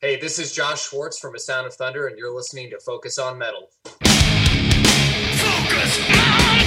Hey, this is Josh Schwartz from A Sound of Thunder, and you're listening to Focus on Metal. Focus on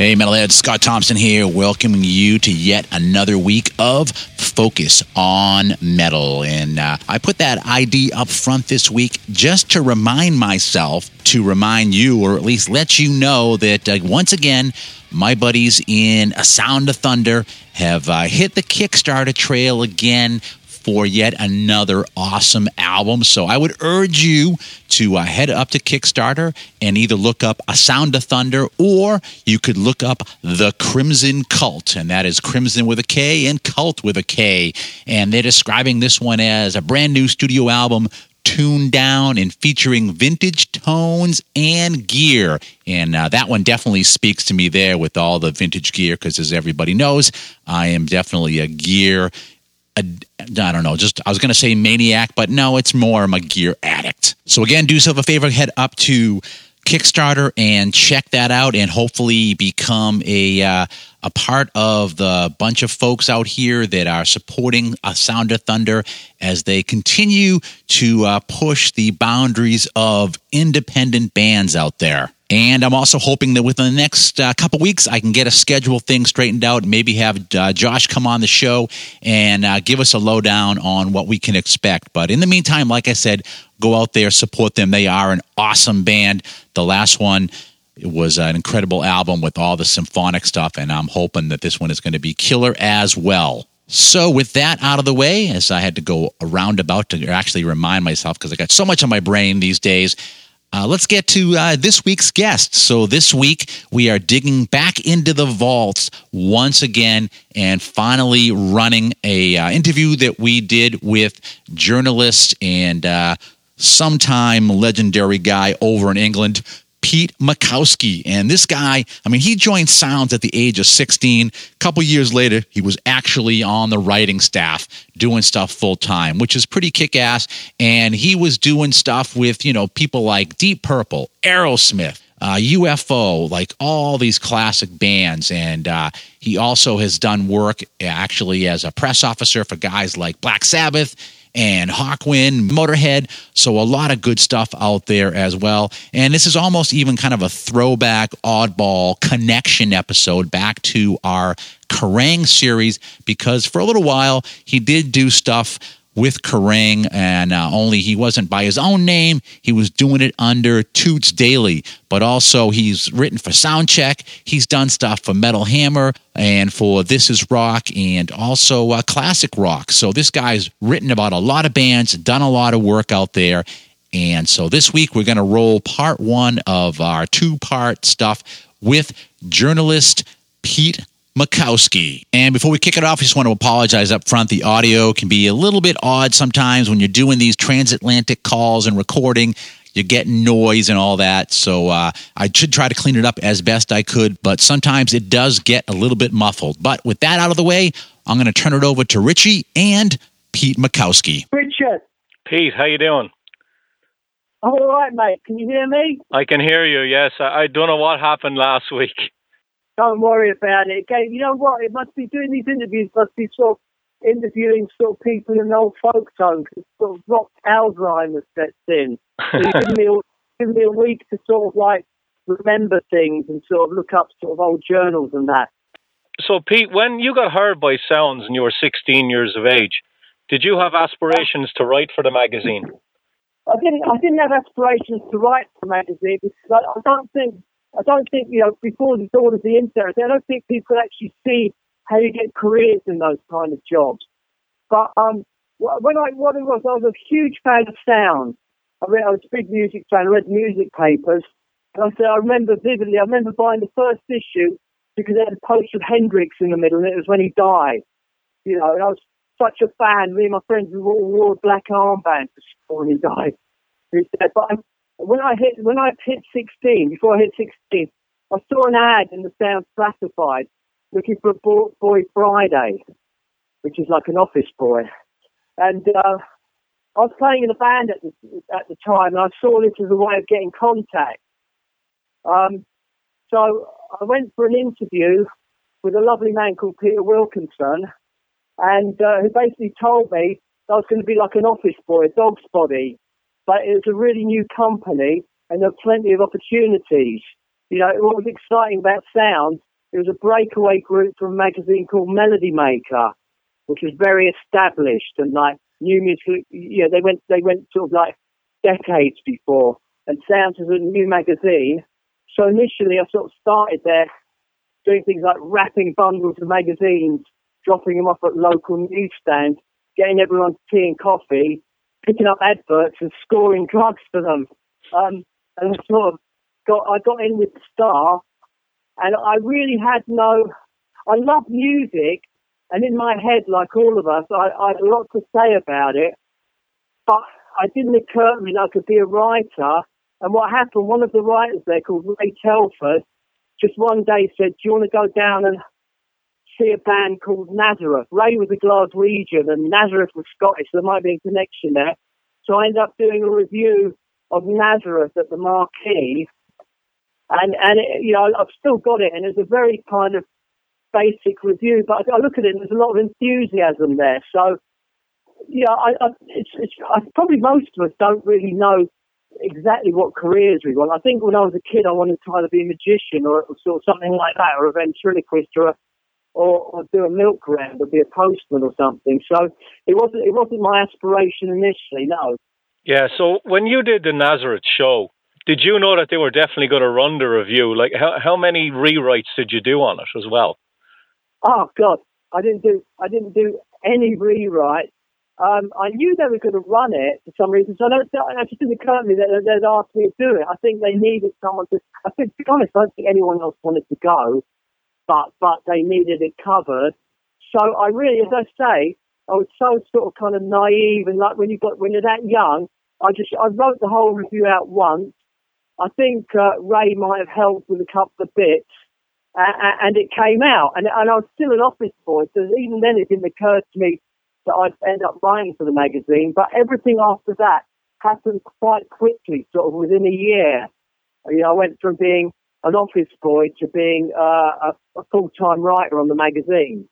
Hey, Metalhead, Scott Thompson here, welcoming you to yet another week of Focus on Metal. And uh, I put that ID up front this week just to remind myself, to remind you, or at least let you know that uh, once again, my buddies in A Sound of Thunder have uh, hit the Kickstarter trail again for yet another awesome album. So I would urge you to uh, head up to Kickstarter and either look up A Sound of Thunder or you could look up The Krimson Kult. And that is Crimson with a K and Cult with a K. And they're describing this one as a brand new studio album tuned down and featuring vintage tones and gear. And uh, that one definitely speaks to me there with all the vintage gear because, as everybody knows, I am definitely a gear a, I don't know, just I was going to say maniac, but no, it's more I'm a gear addict. So again, do yourself a favor, head up to Kickstarter and check that out, and hopefully become a uh, a part of the bunch of folks out here that are supporting a Sound of Thunder as they continue to uh, push the boundaries of independent bands out there. And I'm also hoping that within the next uh, couple weeks, I can get a schedule thing straightened out. Maybe have uh, Josh come on the show and uh, give us a lowdown on what we can expect. But in the meantime, like I said, go out there, support them. They are an awesome band. The last one it was an incredible album with all the symphonic stuff, and I'm hoping that this one is going to be killer as well. So, with that out of the way, as I had to go around about to actually remind myself because I got so much on my brain these days, uh, let's get to uh, this week's guest. So, this week we are digging back into the vaults once again and finally running a uh, interview that we did with journalist and uh, sometime legendary guy over in England, Pete Makowski. And this guy, I mean, he joined Sounds at the age of 16. A couple years later, he was actually on the writing staff doing stuff full time, which is pretty kick ass. And he was doing stuff with, you know, people like Deep Purple, Aerosmith. Uh, UFO, like all these classic bands. And uh, he also has done work actually as a press officer for guys like Black Sabbath and Hawkwind, Motorhead. So a lot of good stuff out there as well. And this is almost even kind of a throwback, oddball connection episode back to our Kerrang series because for a little while he did do stuff with Kerrang, and uh, only he wasn't by his own name. He was doing it under Toots Daily, but also he's written for Soundcheck. He's done stuff for Metal Hammer and for This Is Rock, and also uh, classic rock. So this guy's written about a lot of bands, done a lot of work out there. And so this week we're going to roll part one of our two part stuff with journalist Pete Makowski. And before we kick it off, I just want to apologize up front. The audio can be a little bit odd sometimes when you're doing these transatlantic calls and recording. You're getting noise and all that. So uh, I should try to clean it up as best I could, but sometimes it does get a little bit muffled. But with that out of the way, I'm going to turn it over to Richie and Pete Makowski. Richard. Pete, how you doing? All right, mate. Can you hear me? I can hear you. Yes, I, I don't know what happened last week. Don't worry about it. Okay, you know what? It must be doing these interviews. Must be sort of interviewing sort of people in old folk songs. Sort of rock Alzheimer's sets in. So you give me a, give me a week to sort of like remember things and sort of look up sort of old journals and that. So, Pete, when you got heard by Sounds and you were 16 years of age, did you have aspirations to write for the magazine? I didn't. I didn't have aspirations to write for the magazine because I, I don't think I don't think, you know, before the dawn of the internet, I don't think people actually see how you get careers in those kind of jobs. But um, when I, what it was, I was a huge fan of sound. I, read, I was a big music fan. I read music papers. And I said, I remember vividly, I remember buying the first issue because it had a poster of Hendrix in the middle and it was when he died. You know, and I was such a fan. Me and my friends we all wore black armbands before he died. But I'm, when I hit when I hit 16, before I hit 16, I saw an ad in the Sound Classified looking for a boy, Friday. which is like an office boy. And uh, I was playing in a band at the, at the time, and I saw this as a way of getting contact. Um, so I went for an interview with a lovely man called Peter Wilkinson, and uh, who basically told me I was going to be like an office boy, a dog's body, but it was a really new company, and there were plenty of opportunities. You know, what was exciting about sound, it was a breakaway group from a magazine called Melody Maker, which was very established and like new music. You know, they went they went sort of like decades before, and Sounds was a new magazine. So initially, I sort of started there doing things like wrapping bundles of magazines, dropping them off at local newsstands, getting everyone tea and coffee, picking up adverts and scoring drugs for them. Um, and I sort of got, I got in with the star and I really had no, I love music and in my head, like all of us, I, I had a lot to say about it, but I didn't occur to me that I could be a writer. And what happened, one of the writers there called Ray Telford, just one day said, do you want to go down and see a band called Nazareth? Ray was a Glaswegian and Nazareth was Scottish, so there might be a connection there. So I ended up doing a review of Nazareth at the Marquee. And, and it, you know, I've still got it, and it's a very kind of basic review, but I look at it and there's a lot of enthusiasm there. So, yeah, I, I, it's, it's, I, probably most of us don't really know exactly what careers we want. I think when I was a kid, I wanted to either be a magician or, sort of something like that, or a ventriloquist, or, a, or, or do a milk round, or be a postman or something. So it wasn't it wasn't my aspiration initially. No. Yeah. So when you did the Nazareth show, did you know that they were definitely going to run the review? Like, how how many rewrites did you do on it as well? Oh God, I didn't do I didn't do any rewrites. Um, I knew they were going to run it for some reason, so I don't, it just didn't occur to me that they'd asked me to do it. I think they needed someone to. I think, to be honest, I don't think anyone else wanted to go, but but they needed it covered. So I really, as I say, I was so sort of kind of naive and like when you got when you're that young, I just I wrote the whole review out once. I think uh, Ray might have helped with a couple of bits, uh, and it came out. And, and I was still an office boy, so even then it didn't occur to me that I'd end up writing for the magazine. But everything after that happened quite quickly, sort of within a year. You know, I went from being an office boy to being uh, a, a full-time writer on the magazine.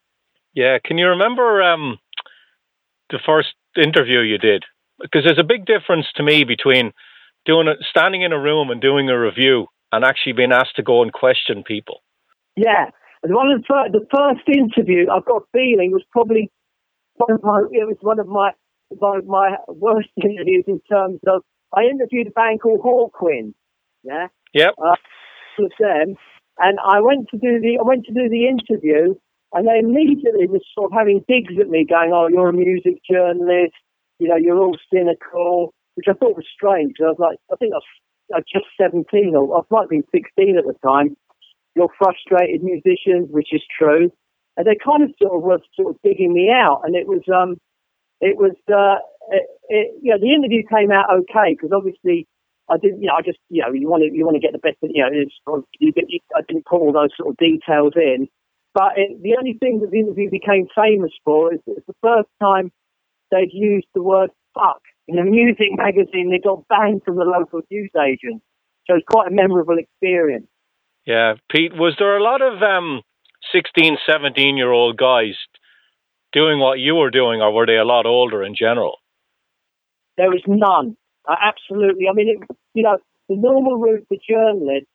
Yeah, can you remember um, the first interview you did? Because there's a big difference to me between doing it, standing in a room and doing a review, and actually being asked to go and question people. Yeah, one of the first, the first interview I've got a feeling was probably one of my it was one of my one of my worst interviews in terms of I interviewed a band called Hawkwind. Yeah. Yep. Uh, with them, and I went to do the I went to do the interview, and they immediately were sort of having digs at me, going, "Oh, you're a music journalist. You know, you're all cynical," which I thought was strange. I was like, I think I was, I was just 17, or I might have been 16 at the time you're frustrated musicians, which is true. And they kind of sort of were sort of digging me out, and it was um, it was uh, it, it, you know the interview came out okay because obviously I didn't you know I just you know you want to you want to get the best you know it's, you, you, I didn't put all those sort of details in, but it, the only thing that the interview became famous for is it's the first time they'd used the word fuck in a music magazine. They got banned from the local news agent, so it's quite a memorable experience. Yeah, Pete, was there a lot of um, 16, 17 year old guys doing what you were doing, or were they a lot older in general? There was none. Uh, absolutely. I mean, it, you know, the normal route for journalists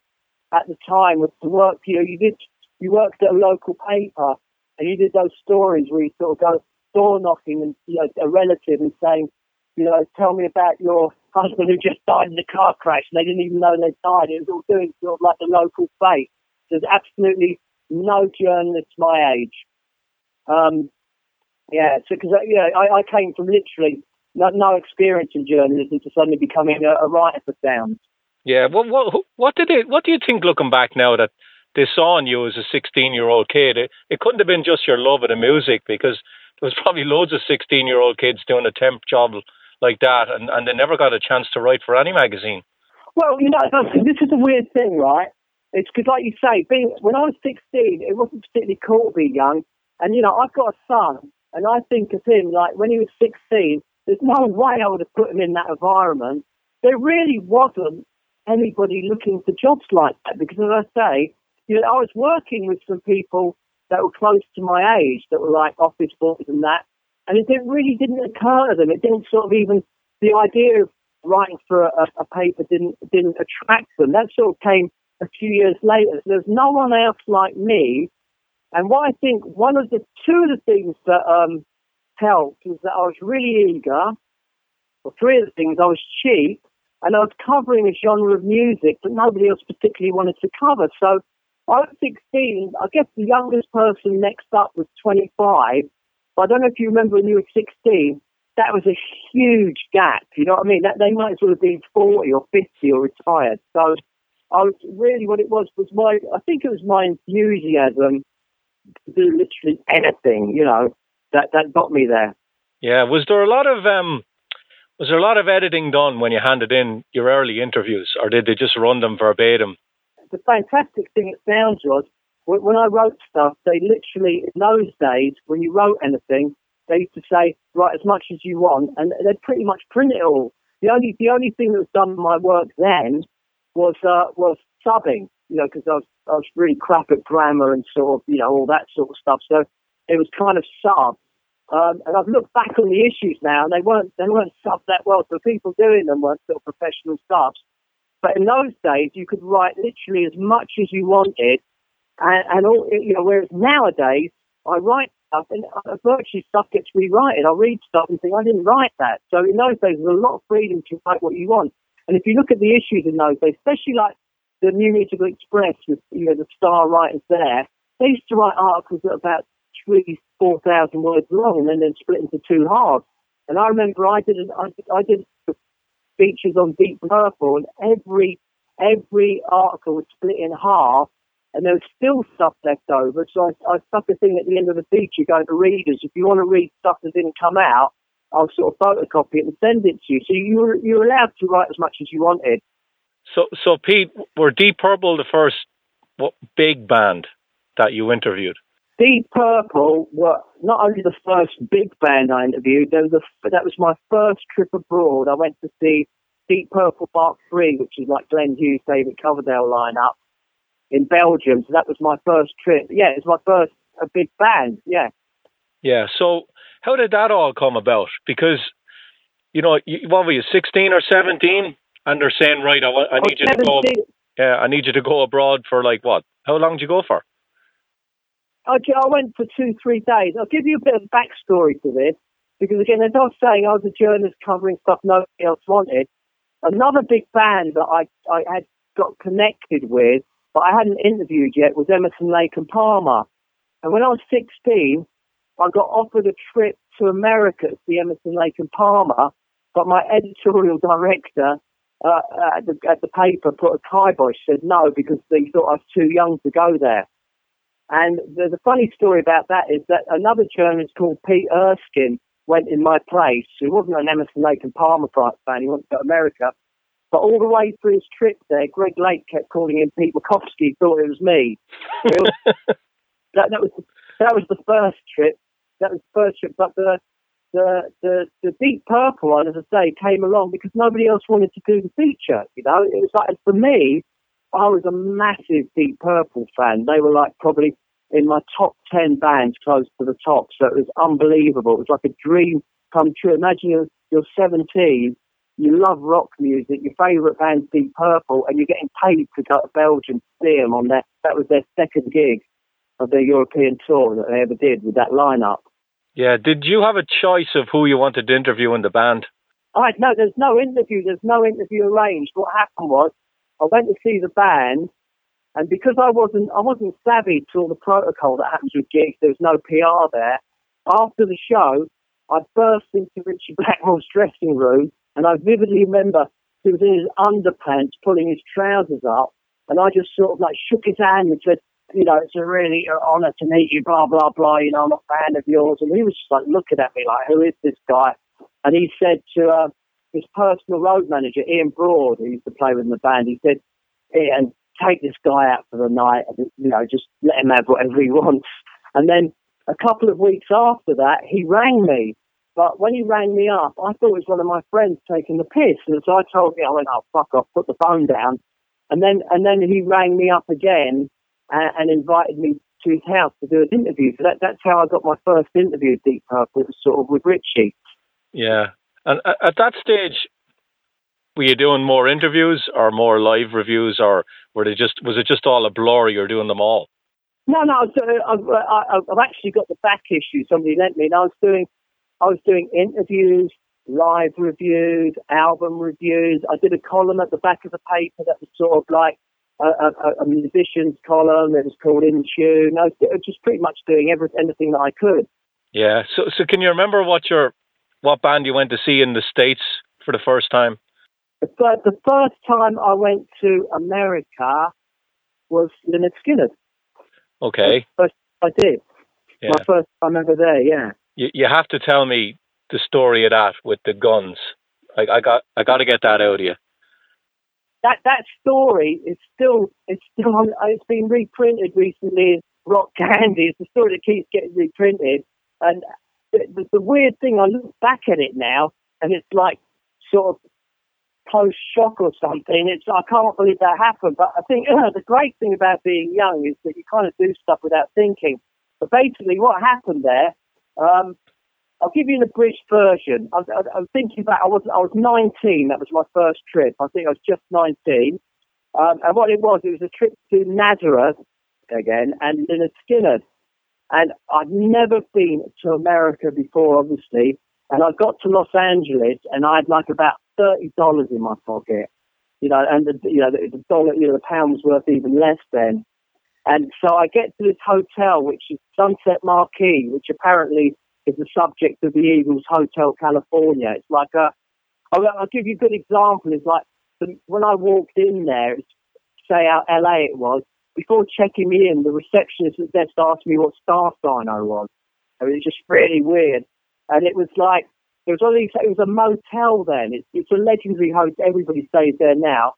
at the time was to work. You know, you did you worked at a local paper, and you did those stories where you sort of go door knocking and you know a relative and saying, you know, tell me about your husband who just died in a car crash and they didn't even know they died. It was all doing sort of like the local fate. There's absolutely no journalists my age. Um, yeah, so because uh, yeah, I, I came from literally no, no experience in journalism to suddenly becoming a, a writer for Sounds. Yeah, well, what what did it? What do you think, looking back now, that they saw in you as a 16 year old kid? It, it couldn't have been just your love of the music because there was probably loads of 16 year old kids doing a temp job like that, and, and they never got a chance to write for any magazine. Well, you know, this is a weird thing, right? It's because, like you say, being when I was 16, it wasn't particularly cool to be young. And, you know, I've got a son And I think of him like when he was 16, there's no way I would have put him in that environment. There really wasn't anybody looking for jobs like that because, as I say, you know, I was working with some people that were close to my age that were like office boys and that, and it didn't, really didn't occur to them. It didn't sort of even the idea of writing for a, a paper didn't didn't attract them. That sort of came a few years later. There's no one else like me. And what I think one of the two of the things that um, helped was that I was really eager. Well, three of the things I was cheap, and I was covering a genre of music that nobody else particularly wanted to cover. So I was 16. I guess the youngest person next up was 25. But I don't know if you remember when you were 16. That was a huge gap. You know what I mean? That they might as well have been 40 or 50 or retired. So I was really what it was was my. I think it was my enthusiasm to do literally anything. You know that that got me there. Yeah. Was there a lot of um? Was there a lot of editing done when you handed in your early interviews, or did they just run them verbatim? the fantastic thing at Sounds was when I wrote stuff, they literally, in those days, when you wrote anything, they used to say, write as much as you want, and they'd pretty much print it all. The only, the only thing that was done in my work then was, uh, was subbing, you know, because I was, I was really crap at grammar and sort of, you know, all that sort of stuff. So it was kind of sub. Um, and I've looked back on the issues now, and they weren't, they weren't subbed that well. So people doing them weren't of professional subs. But in those days, you could write literally as much as you wanted, and, and all you know. Whereas nowadays, I write stuff, and uh, virtually stuff gets rewritten. I read stuff and think I didn't write that. So in those days, there's a lot of freedom to write what you want. And if you look at the issues in those days, especially like the New Musical Express with you know the star writers there, they used to write articles about three, four thousand words long, and then split into two halves. And I remember I did, I did, I did features on Deep Purple, and every every article was split in half, and there was still stuff left over. So I, I stuck a thing at the end of the feature going to readers. If you want to read stuff that didn't come out, I'll sort of photocopy it and send it to you. So you were you're allowed to write as much as you wanted. So so Pete, were Deep Purple the first what big band that you interviewed? Deep Purple were not only the first big band I interviewed, was a, that was my first trip abroad. I went to see Deep Purple Mark III, which is like Glenn Hughes, David Coverdale lineup in Belgium. So that was my first trip. Yeah, it was my first a big band. Yeah. Yeah. So how did that all come about? Because you know, you, what were you, sixteen or seventeen? And they're saying, right, I, I need you 17. to go. Yeah, I need you to go abroad for like what? How long did you go for? I, I went for two, three days. I'll give you a bit of backstory to this because, again, as I was saying, I was a journalist covering stuff nobody else wanted. Another big band that I, I had got connected with, but I hadn't interviewed yet, was Emerson, Lake and Palmer. And when I was 16, I got offered a trip to America to see Emerson, Lake and Palmer, but my editorial director uh, at, the, at the paper put a kibosh, said no because they thought I was too young to go there. And the, the funny story about that is that another journalist called Pete Erskine went in my place. He wasn't an Emerson Lake and Palmer fan. He went to America. But all the way through his trip there, Greg Lake kept calling him Pete Makowski, thought it was me. that, that, was, that was the first trip. That was the first trip. But the, the, the, the Deep Purple one, as I say, came along because nobody else wanted to do the feature. You know, it was like, for me, I was a massive Deep Purple fan. They were like probably in my top 10 bands close to the top. So it was unbelievable. It was like a dream come true. Imagine you're, you're 17, you love rock music, your favourite band's Deep Purple, and you're getting paid to go to Belgium to see them on their, that was their second gig of their European tour that they ever did with that lineup. Yeah. Did you have a choice of who you wanted to interview in the band? I no, there's no interview. There's no interview arranged. What happened was I went to see the band, and because I wasn't I wasn't savvy to all the protocol that happens with gigs, there was no PR there. After the show, I burst into Ritchie Blackmore's dressing room, and I vividly remember he was in his underpants, pulling his trousers up, and I just sort of like shook his hand and said, you know, it's a really honour to meet you, blah blah blah. You know, I'm a fan of yours, and he was just like looking at me like, who is this guy? And he said to uh, his personal road manager, Ian Broad, who used to play with in the band, he said, Ian, take this guy out for the night and, you know, just let him have whatever he wants. And then a couple of weeks after that, he rang me. But when he rang me up, I thought it was one of my friends taking the piss. And so I told him, I went, oh, fuck off, put the phone down. And then, and then he rang me up again and, and invited me to his house to do an interview. So that, that's how I got my first interview at Deep Purple, sort of with Ritchie. Yeah. And at that stage, were you doing more interviews or more live reviews, or were they just was it just all a blur? You're doing them all. No, no, I've, uh, uh, I've, I've actually got the back issue somebody lent me, and I was doing I was doing interviews, live reviews, album reviews. I did a column at the back of the paper that was sort of like a, a, a musician's column. It was called In Tune. I was just pretty much doing everything, anything that I could. Yeah. So, so can you remember what your what band you went to see in the states for the first time? The first, the first time I went to America was Lynyrd Skynyrd. Okay. First I did. Yeah. My first time ever there. Yeah. You you have to tell me the story of that with the guns. I, I got I got to get that out of you. That that story is still it's still on, it's been reprinted recently. Rock Candy It's the story that keeps getting reprinted, and the, the, the weird thing I look back at it now, and it's like sort of post shock or something. It's I can't believe that happened. But I think uh, the great thing about being young is that you kind of do stuff without thinking. But basically, what happened there um, I'll give you an abridged version. I I, I was thinking back. I was I was 19. That was my first trip. I think I was just 19. Um, and what it was, it was a trip to Nazareth again and Lynyrd Skynyrd. And I'd never been to America before, obviously. And I got to Los Angeles and I had like about thirty dollars in my pocket. You know, and the you know the, the dollar, you know, the pound's worth even less then. And so I get to this hotel, which is Sunset Marquis, which apparently is the subject of the Eagles Hotel California. It's like a, I'll, I'll give you a good example. It's like the, when I walked in there, say out LA it was, before checking me in, the receptionist at desk asked me what star sign I was. And it was just really weird. And it was like, it was only, it was a motel then. It's, it's a legendary hotel. Everybody stays there now.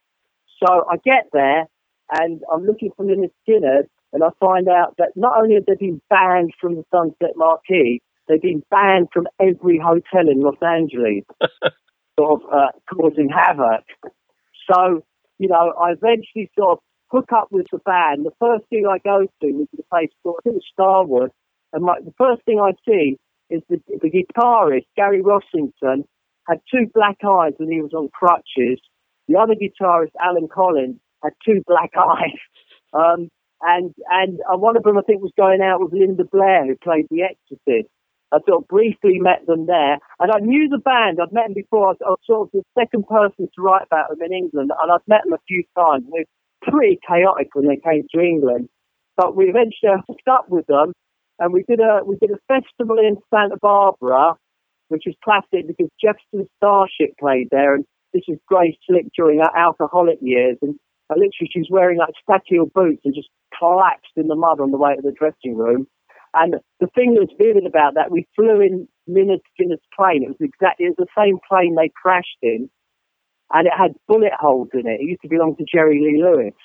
So I get there and I'm looking for Lynyrd Skynyrd, and I find out that not only have they been banned from the Sunset Marquis, they've been banned from every hotel in Los Angeles, sort of uh, causing havoc. So, you know, I eventually sort of hook up with the band. The first thing I go to is the place called, I think it's Starwood, and my, the first thing I see is the, the guitarist, Gary Rossington, had two black eyes when he was on crutches. The other guitarist, Allen Collins, had two black eyes. Um, and and uh, one of them, I think, was going out with Linda Blair, who played The Exorcist. I sort of briefly met them there, and I knew the band. I'd met them before. I was, I was sort of the second person to write about them in England, and I'd met them a few times. They were pretty chaotic when they came to England, but we eventually hooked up with them, and we did a we did a festival in Santa Barbara, which was classic because Jefferson Starship played there, and this was Grace Slick during her alcoholic years, and literally, she was wearing like staccato boots and just collapsed in the mud on the way to the dressing room. And the thing that was vivid about that, we flew in Lynyrd Skynyrd's plane. It was exactly it was the same plane they crashed in, and it had bullet holes in it. It used to belong to Jerry Lee Lewis,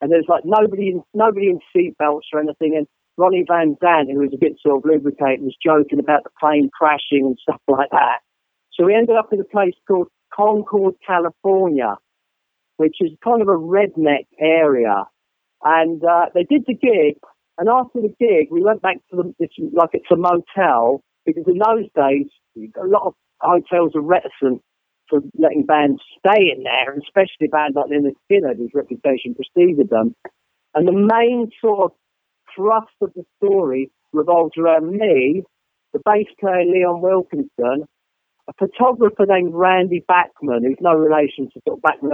and there was like nobody in nobody in seatbelts or anything. And Ronnie Van Zant, who was a bit sort of lubricated, was joking about the plane crashing and stuff like that. So we ended up in a place called Concord, California, which is kind of a redneck area. And uh, they did the gig, and after the gig, we went back to the, it's like it's a motel, because in those days, a lot of hotels are reticent for letting bands stay in there, especially bands like Lynyrd Skynyrd, whose reputation preceded them. And the main sort of thrust of the story revolves around me, the bass player Leon Wilkeson, a photographer named Randy Backman, who's no relation to sort of Bachman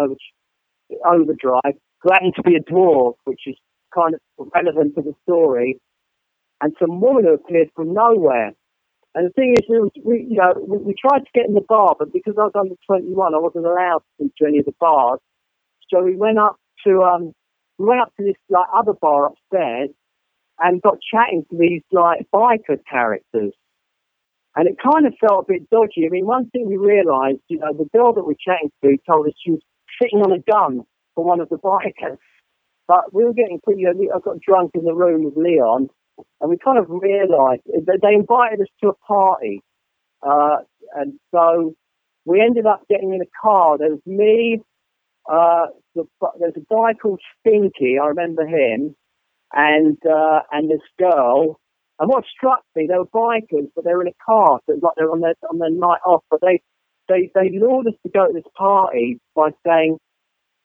Overdrive, who to be a dwarf, which is kind of relevant to the story, and some woman who appeared from nowhere. And the thing is, we, you know, we, we, tried to get in the bar, but because I was under 21, I wasn't allowed to speak to any of the bars. So we went up to um, we went up to this like other bar upstairs and got chatting to these like biker characters. And it kind of felt a bit dodgy. I mean, one thing we realised, you know, the girl that we're chatting to told us she was sitting on a gun for one of the bikers. But we were getting pretty, I got drunk in the room with Leon, and we kind of realised that they invited us to a party, uh, and so we ended up getting in a car. There was me, uh, the, there's a guy called Stinky, I remember him, and uh, and this girl. And what struck me, they were bikers, but they were in a car, so it was like they're on their on their night off. But they they they lured us to go to this party by saying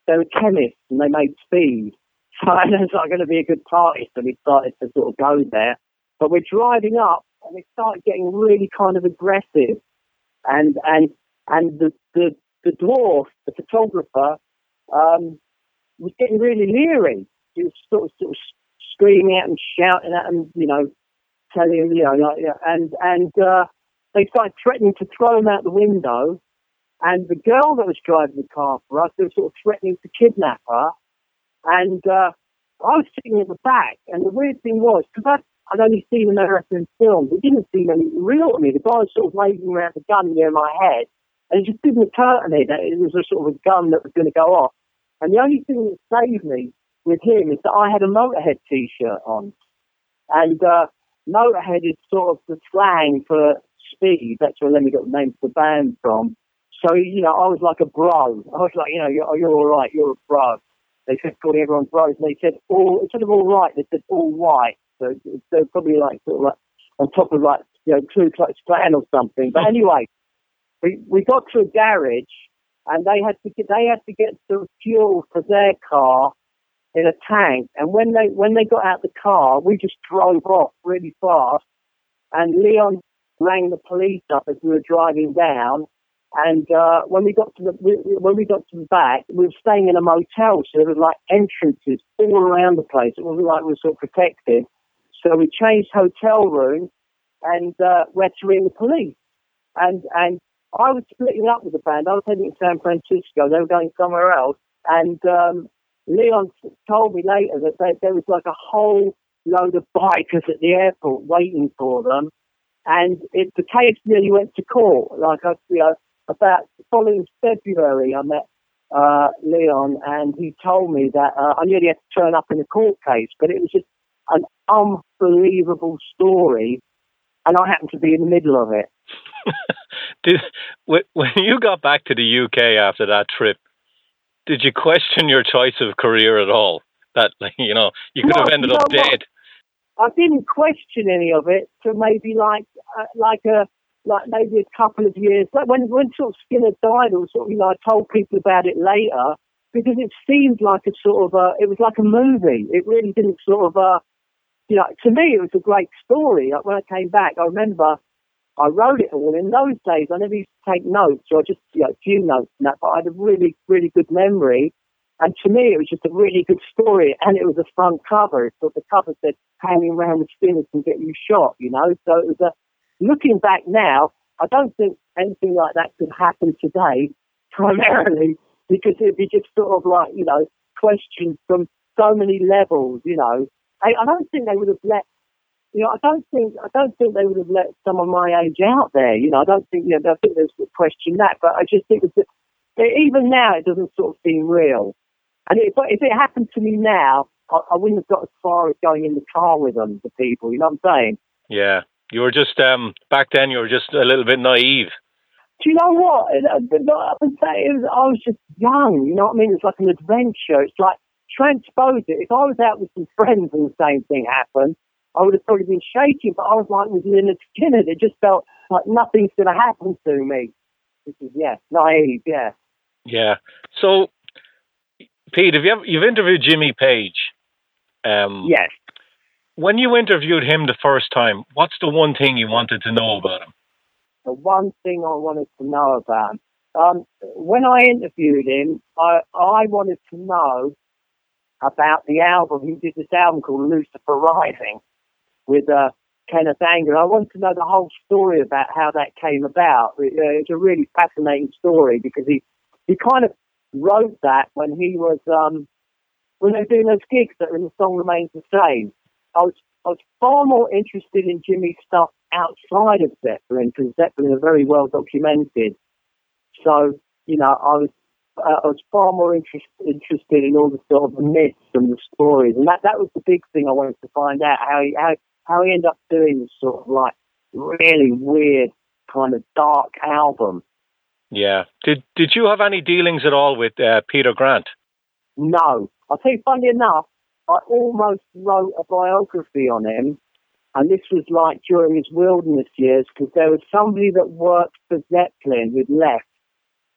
they were chemists and they made speed. So it's not going to be a good party, so we started to sort of go there. But we're driving up, and they started getting really kind of aggressive, and and and the the, the dwarf, the photographer, um, was getting really leery. He was sort of, sort of screaming at and shouting at them, you know, telling him, you know, like, and and uh, they started threatening to throw him out the window. And the girl that was driving the car for us, they were sort of threatening to kidnap her. And uh, I was sitting in the back, and the weird thing was, because I'd only seen American films, it didn't seem any real to me. The guy was sort of waving around the gun near my head, and it just didn't occur to me that it was a sort of a gun that was going to go off. And the only thing that saved me with him is that I had a Motorhead t-shirt on. And uh, Motorhead is sort of the slang for speed. That's where Lemmy got the name for the band from. So, you know, I was like a bro. I was like, you know, you're, you're all right, you're a bro. They said calling everyone bros, and they said all, instead of all right, they said all white. So they're probably like sort of like on top of like, you know, Ku Klux Klan or something. But anyway, we, we got to a garage and they had to get, they had to get some fuel for their car in a tank. And when they when they got out the car, we just drove off really fast. And Leon rang the police up as we were driving down. And uh, when we got to the when we got to the back, we were staying in a motel, so there was like entrances all around the place. It wasn't like we were sort of protected. So we changed hotel rooms and uh, to ring the police. And and I was splitting up with the band. I was heading to San Francisco. They were going somewhere else. And um, Leon told me later that they, there was like a whole load of bikers at the airport waiting for them. And it, the case nearly went to court. Like, I, you know, about following February, I met uh, Leon and he told me that uh, I nearly had to turn up in a court case, but it was just an unbelievable story. And I happened to be in the middle of it. Did, when you got back to the UK after that trip, did you question your choice of career at all? That you know you could no, have ended up dead. I didn't question any of it for maybe like uh, like a like maybe a couple of years. Like when when sort of Skynyrd died, or sort of you know I told people about it later because it seemed like a sort of a, it was like a movie. It really didn't sort of uh you know to me it was a great story. Like when I came back, I remember I wrote it all. In those days, I never used to take notes, or just you know, a few notes and that, but I had a really, really good memory. And to me, it was just a really good story, and it was a front cover. So the cover said, "Hanging around with spinners can get you shot," you know. So it was a. Looking back now, I don't think anything like that could happen today, primarily because it'd be just sort of like you know questions from so many levels. You know, I, I don't think they would have let you know, I don't think I don't think they would have let someone my age out there. You know, I don't think you know, I think there's a question that, but I just think that even now it doesn't sort of seem real. And if, if it happened to me now, I, I, wouldn't have got as far as going in the car with them, the people. You know what I'm saying? Yeah, you were just um back then. You were just a little bit naive. Do you know what? I would say it was, I was just young. You know what I mean? It's like an adventure. It's like transpose it. If I was out with some friends and the same thing happened, I would have probably been shaking, but I was like with Lynyrd Skynyrd. It just felt like nothing's going to happen to me. Which is, yeah, naive, yeah. Yeah. So, Pete, have you ever, you've interviewed Jimmy Page? Um, yes. When you interviewed him the first time, what's the one thing you wanted to know about him? The one thing I wanted to know about him. Um, when I interviewed him, I, I wanted to know about the album. He did this album called Lucifer Rising with uh, Kenneth Anger. I want to know the whole story about how that came about. It, uh, it's a really fascinating story because he he kind of wrote that when he was um, when they were doing those gigs that the song remains the same. I was I was far more interested in Jimmy's stuff outside of Zeppelin because Zeppelin are very well documented. So you know I was uh, I was far more interest, interested in all the sort of myths and the stories, and that that was the big thing I wanted to find out how he how how he ended up doing this sort of like really weird kind of dark album. Yeah. Did Did you have any dealings at all with uh, Peter Grant? No. I think, funny enough, I almost wrote a biography on him, and this was like during his wilderness years because there was somebody that worked for Zeppelin who'd left,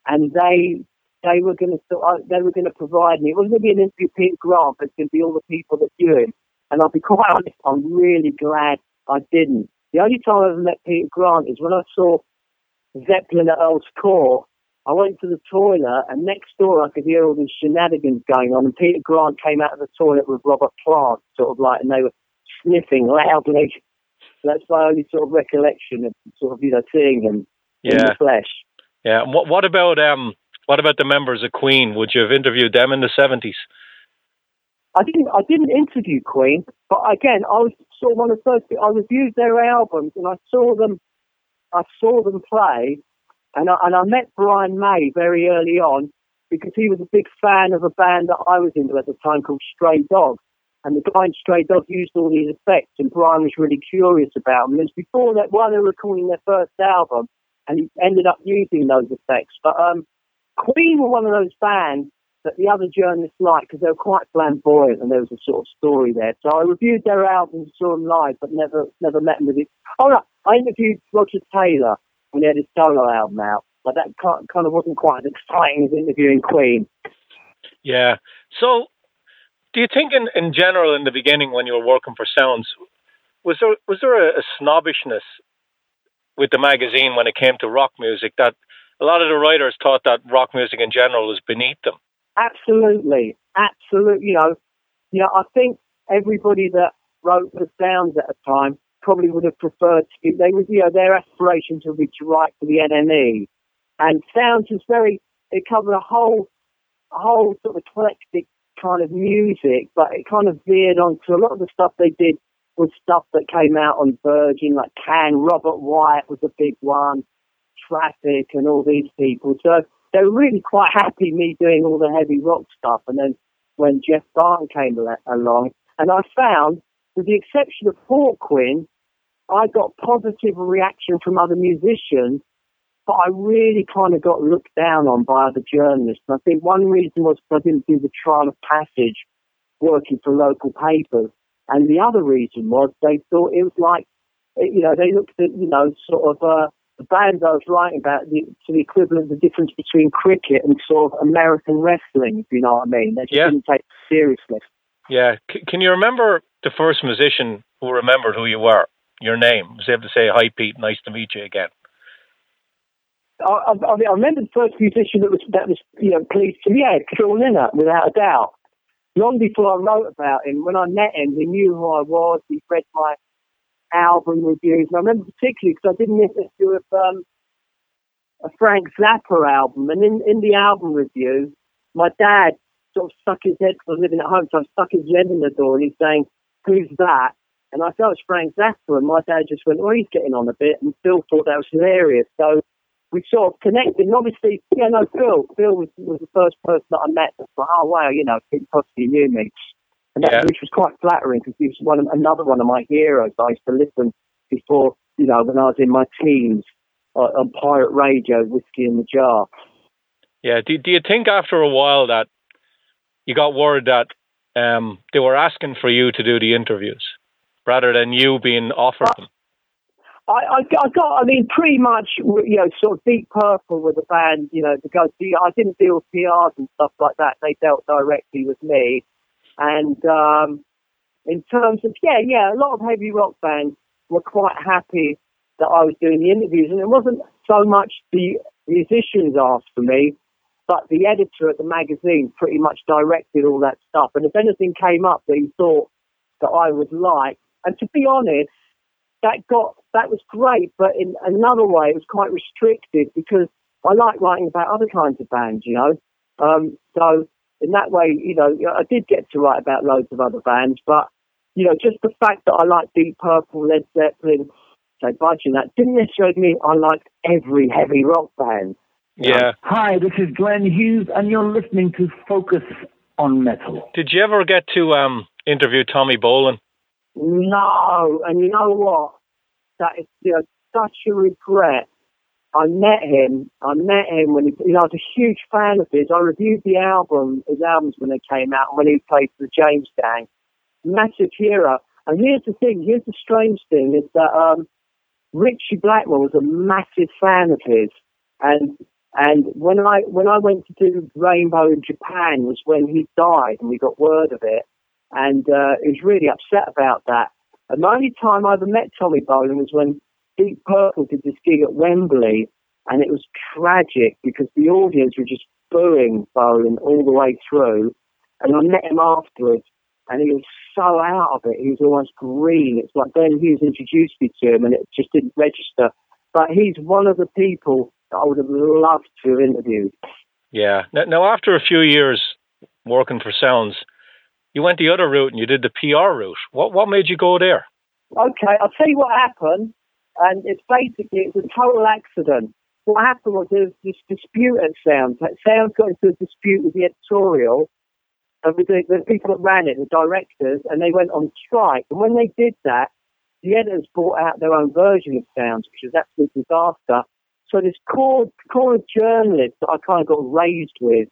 and they they were going to uh, they were going to provide me. It wasn't going to be an interview with Peter Grant, but it's going to be all the people that knew him. And I'll be quite honest, I'm really glad I didn't. The only time I ever met Peter Grant is when I saw Zeppelin at Earl's Court. I went to the toilet, and next door I could hear all these shenanigans going on. And Peter Grant came out of the toilet with Robert Plant, sort of like, and they were sniffing loudly. That's my only sort of recollection of sort of you know seeing him yeah. in the flesh. Yeah. What What about um What about the members of Queen? Would you have interviewed them in the seventies? I didn't. I didn't interview Queen, but again, I was sort of one of the first. I reviewed their albums and I saw them. I saw them play, and I, and I met Brian May very early on because he was a big fan of a band that I was into at the time called Stray Dog. And the guy in Stray Dog used all these effects, and Brian was really curious about them. And it was before that, while they were recording their first album, and he ended up using those effects. But um, Queen were one of those bands that the other journalists liked because they were quite flamboyant and there was a sort of story there. So I reviewed their albums, saw them live, but never never met them with it. Oh no, I interviewed Roger Taylor when he had his solo album out, but that kind of wasn't quite as exciting as interviewing Queen. Yeah. So, do you think, in, in general, in the beginning when you were working for Sounds, was there was there a, a snobbishness with the magazine when it came to rock music that a lot of the writers thought that rock music in general was beneath them? Absolutely, absolutely. You know, know, I think everybody that wrote the sounds at a time probably would have preferred to. They was, you know, their aspirations would be to write for the NME, and sounds was very. It covered a whole, a whole sort of eclectic kind of music, but it kind of veered onto a lot of the stuff they did was stuff that came out on Virgin, like Can. Robert Wyatt was a big one, Traffic, and all these people. So they were really quite happy me doing all the heavy rock stuff. And then when Geoff Barton came along, and I found, with the exception of Fort Quinn, I got positive reaction from other musicians, but I really kind of got looked down on by other journalists. And I think one reason was I didn't do the trial of passage working for local papers. And the other reason was they thought it was like, you know, they looked at, you know, sort of, uh, the bands I was writing about the, to the equivalent of the difference between cricket and sort of American wrestling, if you know what I mean. They just yeah. didn't take it seriously. Yeah. C- can you remember the first musician who remembered who you were, your name, was able to say, Hi, Pete, nice to meet you again? I, I, I remember the first musician that was, that was you know, pleased to me, yeah, Phil Lynott, without a doubt. Long before I wrote about him, when I met him, he knew who I was, he read my album reviews. And I remember particularly because I didn't listen to a, um, a Frank Zappa album, and in, in the album review, my dad sort of stuck his head, I was living at home, so I stuck his head in the door and he's saying, Who's that? And I thought it was Frank Zappa, and my dad just went, Oh, he's getting on a bit, and Phil thought that was hilarious. So we sort of connected. And obviously, yeah, no, Phil, Phil was, was the first person that I met. Like, oh, wow, you know, Pete possibly knew me. And that, Yeah. which was quite flattering because he was one of, another one of my heroes. I used to listen before, you know, when I was in my teens uh, on pirate radio, whiskey in the jar. Yeah. Do, do you think after a while that you got word that um, they were asking for you to do the interviews rather than you being offered them? I, I, I got, I mean, pretty much, you know, sort of Deep Purple with the band, you know, because I didn't deal with PRs and stuff like that. They dealt directly with me. And um, in terms of, yeah, yeah, a lot of heavy rock bands were quite happy that I was doing the interviews. And it wasn't so much the musicians asked for me, but the editor at the magazine pretty much directed all that stuff. And if anything came up that he thought that I would like, and to be honest, that got that was great, but in another way, it was quite restricted because I like writing about other kinds of bands, you know. Um, so in that way, you know, I did get to write about loads of other bands, but you know, just the fact that I like Deep Purple, Led Zeppelin, say Budge, and that didn't necessarily mean I liked every heavy rock band. Yeah. Hi, this is Glenn Hughes, and you're listening to Focus on Metal. Did you ever get to um, interview Tommy Bolin? No, and you know what? That is you know, such a regret. I met him. I met him when he, you know, I was a huge fan of his. I reviewed the album, his albums when they came out, and when he played for the James Gang. Massive hero. And here's the thing. Here's the strange thing is that um, Ritchie Blackmore was a massive fan of his, and and when I when I went to do Rainbow in Japan was when he died, and we got word of it, and uh, he was really upset about that. And the only time I ever met Tommy Bolin was when Deep Purple did this gig at Wembley, and it was tragic because the audience were just booing Bolin all the way through. And I met him afterwards, and he was so out of it. He was almost green. It's like Glenn Hughes introduced me to him, and it just didn't register. But he's one of the people that I would have loved to have interviewed. Yeah. Now, now after a few years working for Sounds, you went the other route and you did the PR route. What what made you go there? Okay, I'll tell you what happened, and it's basically it's a total accident. What happened was there was this dispute at Sounds. Sounds got into a dispute with the editorial and with the, the people that ran it, the directors, and they went on strike. And when they did that, the editors brought out their own version of Sounds, which was absolute disaster. So this core core of journalists that I kind of got raised with,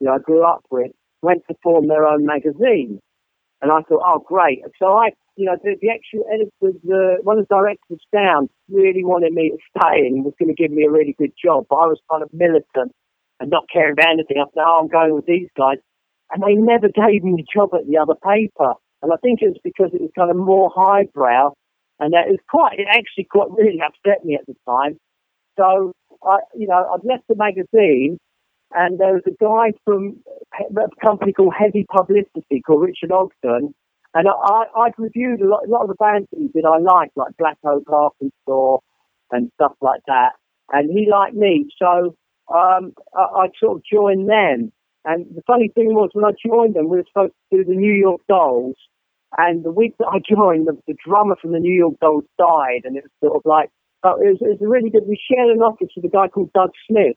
you know, I grew up with, went to form their own magazine. And I thought, oh, great. So I, you know, the, the actual editor, the, one of the directors Sound really wanted me to stay and was going to give me a really good job. But I was kind of militant and not caring about anything. I thought, oh, I'm going with these guys. And they never gave me a job at the other paper. And I think it was because it was kind of more highbrow. And that was quite, it actually quite really upset me at the time. So, I, you know, I'd left the magazine and there was a guy from a company called Heavy Publicity called Richard Ogden. And I, I'd reviewed a lot, a lot of the bands that he did I liked, like Black Oak Arkansas and stuff like that. And he liked me. So um, I, I sort of joined them. And the funny thing was, when I joined them, we were supposed to do the New York Dolls. And the week that I joined, the, the drummer from the New York Dolls died. And it was sort of like, uh, it, was, it was really good. We shared an office with a guy called Doug Smith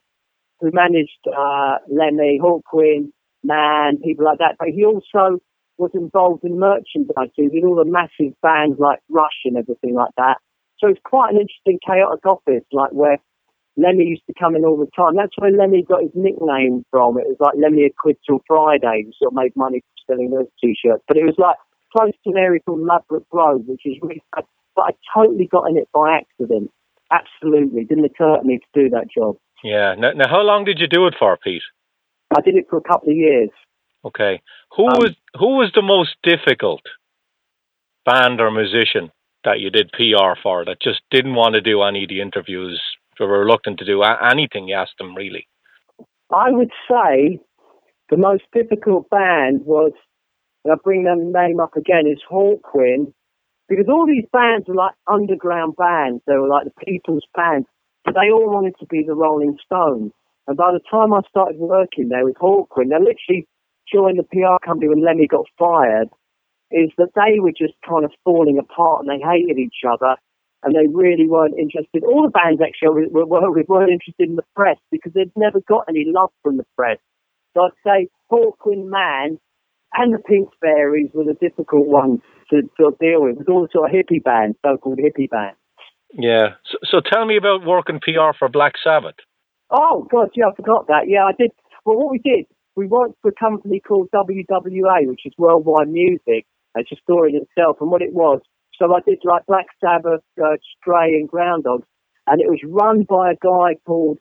who managed uh, Lemmy, Hawkwind, Man, people like that. But he also was involved in merchandising with all the massive bands like Rush and everything like that. So it's quite an interesting, chaotic office, like where Lemmy used to come in all the time. That's where Lemmy got his nickname from. It was like Lemmy a quid till Friday. He sort of made money selling those t-shirts. But it was like close to an area called Ladbroke Grove, which is really But I totally got in it by accident. Absolutely. Didn't occur to me to do that job. Yeah. Now, now, how long did you do it for, Pete? I did it for a couple of years. Okay. Who Um, was who was the most difficult band or musician that you did PR for that just didn't want to do any of the interviews, or were reluctant to do anything you asked them really? I would say the most difficult band was, and I bring their name up again, is Hawkwind, because all these bands were like underground bands. They were like the people's bands, but they all wanted to be the Rolling Stones. And by the time I started working there with Hawkwind, I literally joined the PR company when Lemmy got fired, is that they were just kind of falling apart and they hated each other and they really weren't interested. All the bands actually were, were, weren't interested in the press because they'd never got any love from the press. So I'd say Hawkwind Man and the Pink Fairies were the difficult ones to, to deal with. It was all the sort of hippie bands, so-called hippie bands. Yeah. So, so tell me about working PR for Black Sabbath. Oh, God, yeah, I forgot that. Yeah, I did. Well, what we did, we worked for a company called WWA, which is Worldwide Music. It's a story in itself. And what it was, so I did like Black Sabbath, uh, Stray, and Groundhog. And it was run by a guy called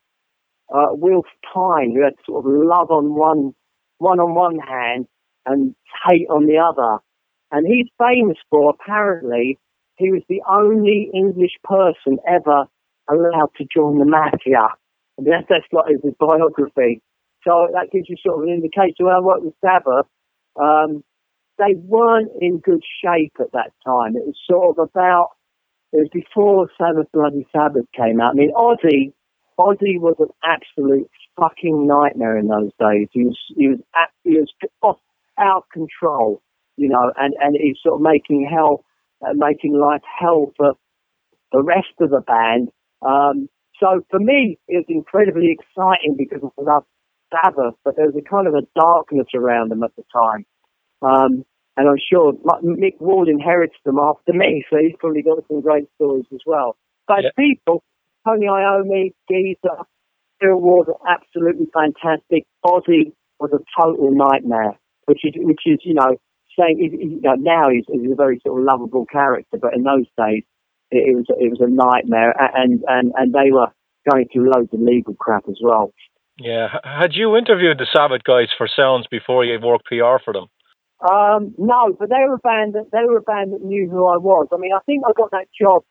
uh, Wilf Pine, who had sort of love on one, one on one hand and hate on the other. And he's famous for, apparently, he was the only English person ever allowed to join the mafia. And that's, that's like his biography. So that gives you sort of an indication. When I worked with Sabbath, um, they weren't in good shape at that time. It was sort of about, it was before Sabbath Bloody Sabbath came out. I mean, Ozzy, Ozzy was an absolute fucking nightmare in those days. He was, he was, at, he was off, out of control, you know, and, and he's sort of making hell, uh, making life hell for the rest of the band. Um, so for me, it was incredibly exciting because I loved Sabbath, but there was a kind of a darkness around them at the time. Um, and I'm sure Mick Wall inherits them after me, so he's probably got some great stories as well. But yeah. people, Tony Iommi, Geezer, Bill Ward are absolutely fantastic. Ozzy was a total nightmare, which is, which is you know, saying you know, now he's, he's a very sort of lovable character, but in those days it, it was it was a nightmare, and and and they were going through loads of legal crap as well. Yeah, had you interviewed the Sabbath guys for Sounds before you worked PR for them? Um, no, but they were a band that they were a band that knew who I was. I mean, I think I got that job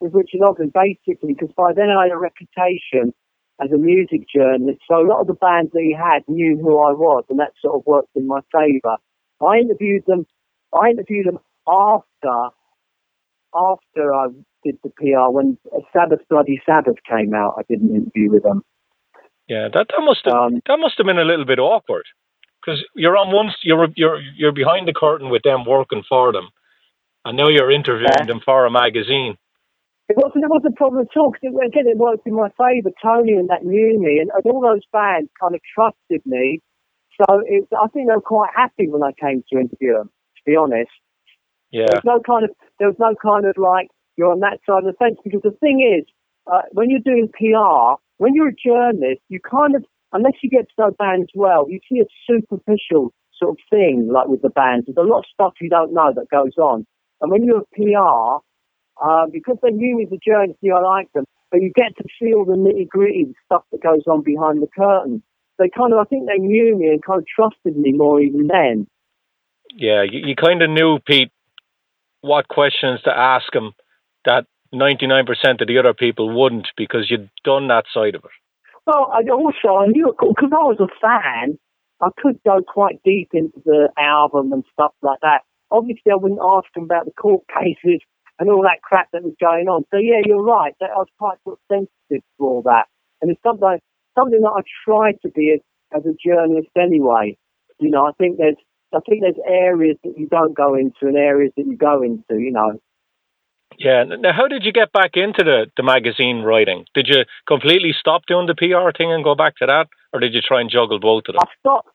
with Richard Ogden basically because by then I had a reputation as a music journalist. So a lot of the bands that he had knew who I was, and that sort of worked in my favour. I interviewed them. I interviewed them after after I did the PR when Sabbath Bloody Sabbath came out. I did an interview with them. Yeah, that, that must have um, that must have been a little bit awkward because you're on one you're you're you're behind the curtain with them working for them, and now you're interviewing yeah. them for a magazine. It wasn't, it wasn't a problem at all because again it worked in my favour. Tony and that knew me, and, and all those bands kind of trusted me. So it, I think they were quite happy when I came to interview them. To be honest, yeah, there was no kind of there was no kind of like you're on that side of the fence because the thing is, uh, when you're doing PR, when you're a journalist, you kind of unless you get to know bands well, you see a superficial sort of thing, like with the bands. There's a lot of stuff you don't know that goes on. And when you're a PR, uh, because they knew me as a journalist, you I like them, but you get to feel the nitty gritty stuff that goes on behind the curtain. They kind of, I think they knew me and kind of trusted me more even then. Yeah, you, you kind of knew, Pete, what questions to ask them that 99% of the other people wouldn't because you'd done that side of it. Well, I also I knew because I was a fan, I could go quite deep into the album and stuff like that. Obviously, I wouldn't ask them about the court cases and all that crap that was going on. So yeah, you're right. I was quite sensitive to all that, and it's something something that I try to be as, as a journalist anyway. You know, I think there's I think there's areas that you don't go into and areas that you go into. You know. Yeah. Now, how did you get back into the, the magazine writing? Did you completely stop doing the PR thing and go back to that, or did you try and juggle both of them? I stopped.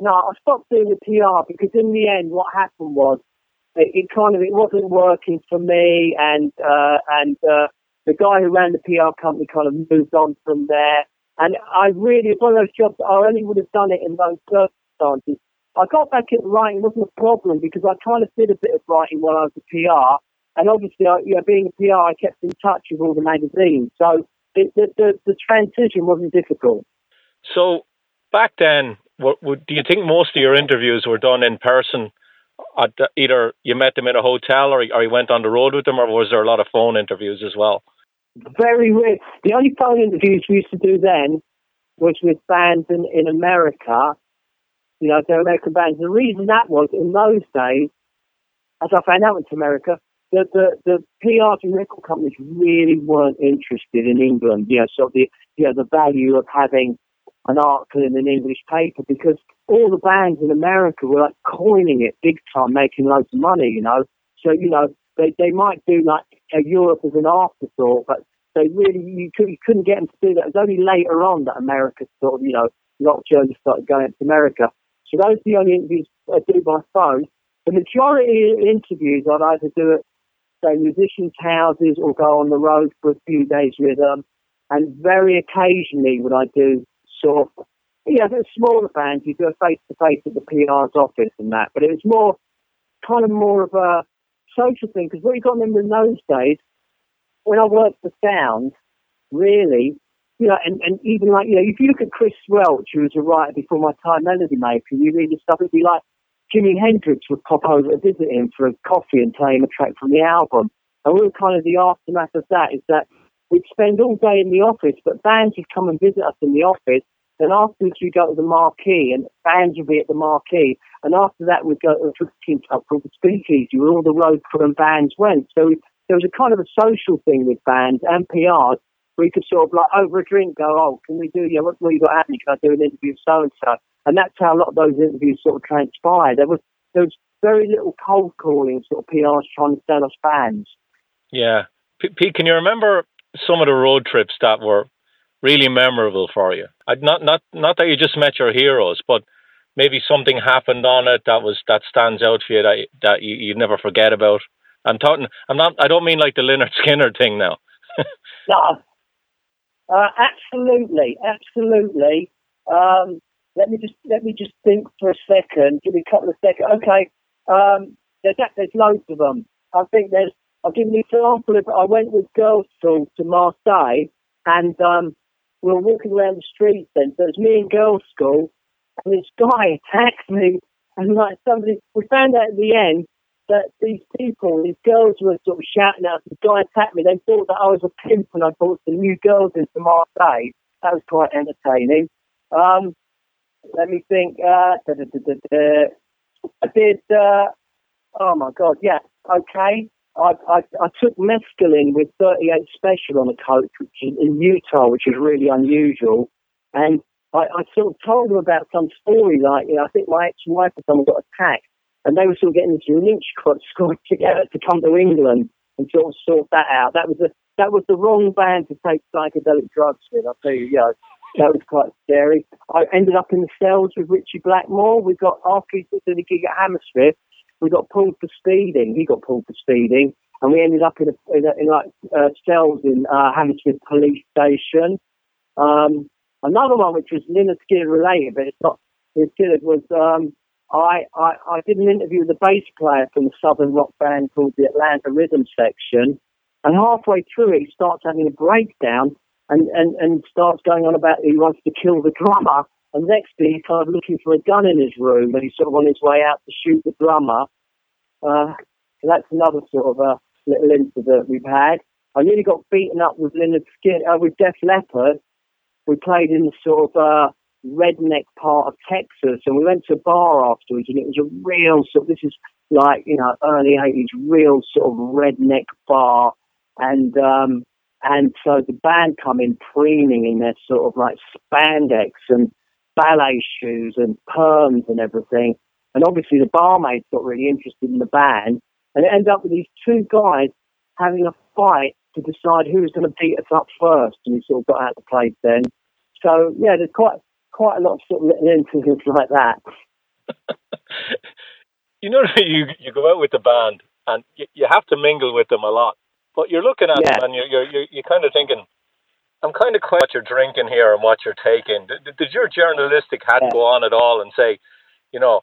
No, I stopped doing the PR because in the end, what happened was it, it kind of it wasn't working for me, and uh, and uh, the guy who ran the PR company kind of moved on from there. And I really, it's one of those jobs I only would have done it in those circumstances. I got back into writing wasn't a problem because I kind of did a bit of writing while I was a PR and obviously, I, you know, being a PR, I kept in touch with all the magazines. So it, the, the, the transition wasn't difficult. So back then, what, what, do you think most of your interviews were done in person? The, either you met them in a hotel or, or you went on the road with them, or was there a lot of phone interviews as well? Very rare. The only phone interviews we used to do then was with bands in, in America, you know, they're American bands. The reason that was, in those days, as I found out in America, the, the, the PRs and record companies really weren't interested in England, you know, so the, know, the value of having an article in an English paper because all the bands in America were like coining it big time, making loads of money, you know. So, you know, they, they might do like Europe as an afterthought, but they really, you, could, you couldn't get them to do that. It was only later on that America sort of, you know, a lot started going to America. So those are the only interviews I do by phone. The majority of interviews I'd either do it say musicians' houses or go on the road for a few days with them. And very occasionally would I do sort of, yeah, the smaller bands, you do a face to face at the PR's office and that. But it was more, kind of more of a social thing because what you got to remember in those days, when I worked for Sound, really, you know, and, and even like, you know, if you look at Chris Welch, who was a writer before my time, Melody Maker, you read his stuff, it'd be like Jimi Hendrix would pop over to visit him for a coffee and play him a track from the album. And we were kind of the aftermath of that is that we'd spend all day in the office, but bands would come and visit us in the office. Then afterwards we'd go to the marquee and bands would be at the marquee. And after that we'd go to a drinking club called the Speakeasy where all the road crew bands went. So there was a kind of a social thing with bands and PRs you could sort of like oh, over a drink go, oh, can we do, yeah, what, what you got happening? Can I do an interview with so-and-so? And that's how a lot of those interviews sort of transpired. There was there was very little cold calling, sort of PRs trying to sell us fans. Yeah, Pete, can you remember some of the road trips that were really memorable for you? Not not not that you just met your heroes, but maybe something happened on it that was that stands out for you that that you, you never forget about. I'm talking. I'm not. I don't mean like the Lynyrd Skynyrd thing now. no, uh, absolutely, absolutely. Um, let me just let me just think for a second. Give me a couple of seconds. Okay, um, there's there's loads of them. I think there's. I'll give you an example. Of, I went with girls school to Marseille, and um, we were walking around the streets. Then so it was me and girls' school, and this guy attacked me, and like somebody. We found out at the end that these people, these girls were sort of shouting out, the guy attacked me. They thought that I was a pimp and I brought some new girls into Marseille. That was quite entertaining. Um, let me think. Uh, da, da, da, I did, uh, oh my God, yeah, okay. I, I, I took mescaline with 38 Special on a coach which is in Utah, which is really unusual. And I, I sort of told them about some story, like, you know, I think my ex-wife or someone got attacked and they were sort of getting this lynch squad together to come to England and sort of sort that out. That was a that was the wrong band to take psychedelic drugs with. I'll tell you, yeah, that was quite scary. I ended up in the cells with Ritchie Blackmore. We got after he did a gig at Hammersmith, we got pulled for speeding. He got pulled for speeding, and we ended up in a, in, a, in like uh, cells in uh, Hammersmith Police Station. Um, another one which was Lynyrd Skynyrd related, but it's not. Skynyrd was um, I, I, I did an interview with a bass player from a southern rock band called the Atlanta Rhythm Section, and halfway through it, he starts having a breakdown and, and, and starts going on about he wants to kill the drummer. And next thing, he's kind of looking for a gun in his room, and he's sort of on his way out to shoot the drummer. Uh, so that's another sort of a little incident we've had. I nearly got beaten up with Lynyrd Skin uh, with Def Leppard. We played in the sort of uh, redneck part of Texas, and we went to a bar afterwards, and it was a real sort. Of, this is like you know early eighties, real sort of redneck bar, and um, and so the band come in preening in their sort of like spandex and ballet shoes and perms and everything, and obviously the barmaids got really interested in the band, and it ended up with these two guys having a fight to decide who was going to beat us up first, and we sort of got out of the place then. So yeah, there's quite quite a lot of sort of little incidents like that. you know, you you go out with the band and you, you have to mingle with them a lot, but you're looking at yeah. them and you're you're you're, you're kind of thinking. I'm kind of quite what you're drinking here and what you're taking. Did, did your journalistic hat yeah. go on at all and say, you know,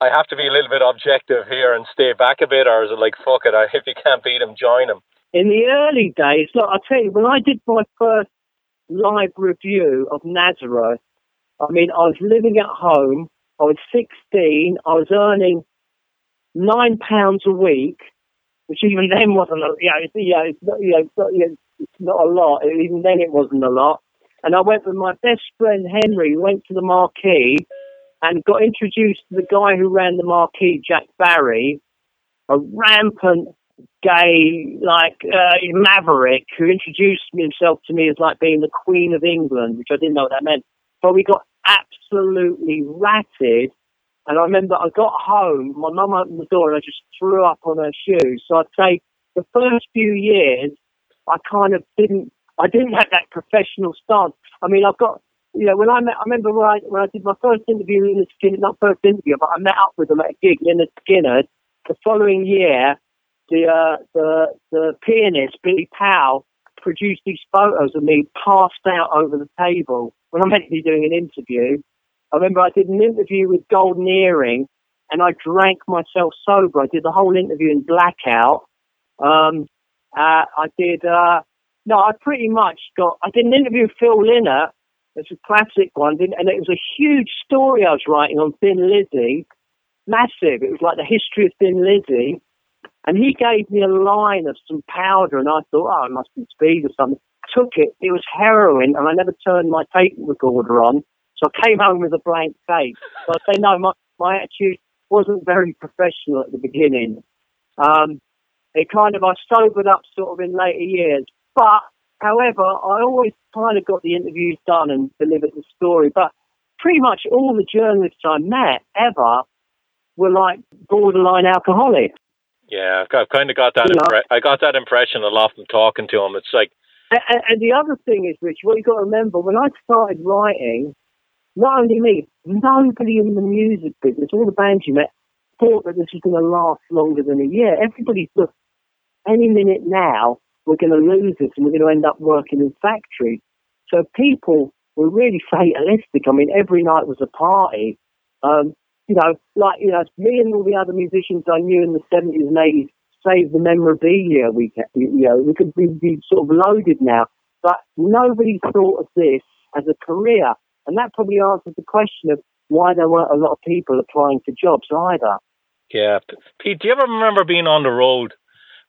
I have to be a little bit objective here and stay back a bit, or is it like fuck it? I if you can't beat them, join them. In the early days, look, I'll tell you, when I did my first live review of Nazareth, I mean, I was living at home. I was 16. I was earning nine pounds a week, which even then wasn't, a, you know, it's, it's not, it's not, it's not a lot. Even then, it wasn't a lot. And I went with my best friend Henry. We went to the marquee and got introduced to the guy who ran the marquee, Jack Barry, a rampant gay, like uh, maverick, who introduced himself to me as like being the Queen of England, which I didn't know what that meant. But we got absolutely ratted. And I remember I got home, my mum opened the door and I just threw up on her shoes. So I'd say the first few years, I kind of didn't, I didn't have that professional stance. I mean, I've got, you know, when I met, I remember when I, when I did my first interview in the Skynyrd, not first interview, but I met up with them at a gig in the Skynyrd. The following year, the, uh, the, the pianist, Billy Powell, produced these photos of me passed out over the table when I'm meant to be doing an interview. I remember I did an interview with Golden Earring and I drank myself sober. I did the whole interview in blackout. Um, uh, I did, uh, no, I pretty much got, I did an interview with Phil Lynott. It's a classic one, and it was a huge story I was writing on Thin Lizzy. Massive. It was like the history of Thin Lizzy. And he gave me a line of some powder, and I thought, oh, it must be speed or something took it. It was heroin, and I never turned my tape recorder on. So I came home with a blank face. So I say, no, my, my attitude wasn't very professional at the beginning. Um, it kind of, I sobered up sort of in later years. But, however, I always kind of got the interviews done and delivered the story. But pretty much all the journalists I met ever were like borderline alcoholics. Yeah, I've, kind of got that. Impre- I got that impression a lot from talking to them. It's like and, and the other thing is, Rich, what you've got to remember, when I started writing, not only me, nobody in the music business, all the bands you met, thought that this was going to last longer than a year. Everybody thought any minute now we're going to lose this and we're going to end up working in factories. So people were really fatalistic. I mean, every night was a party. Um, you know, like, you know, me and all the other musicians I knew in the 70s and 80s saved the memorabilia we, you know, we could be, be sort of loaded now. But nobody thought of this as a career. And that probably answers the question of why there weren't a lot of people applying for jobs either. Yeah. Pete, do you ever remember being on the road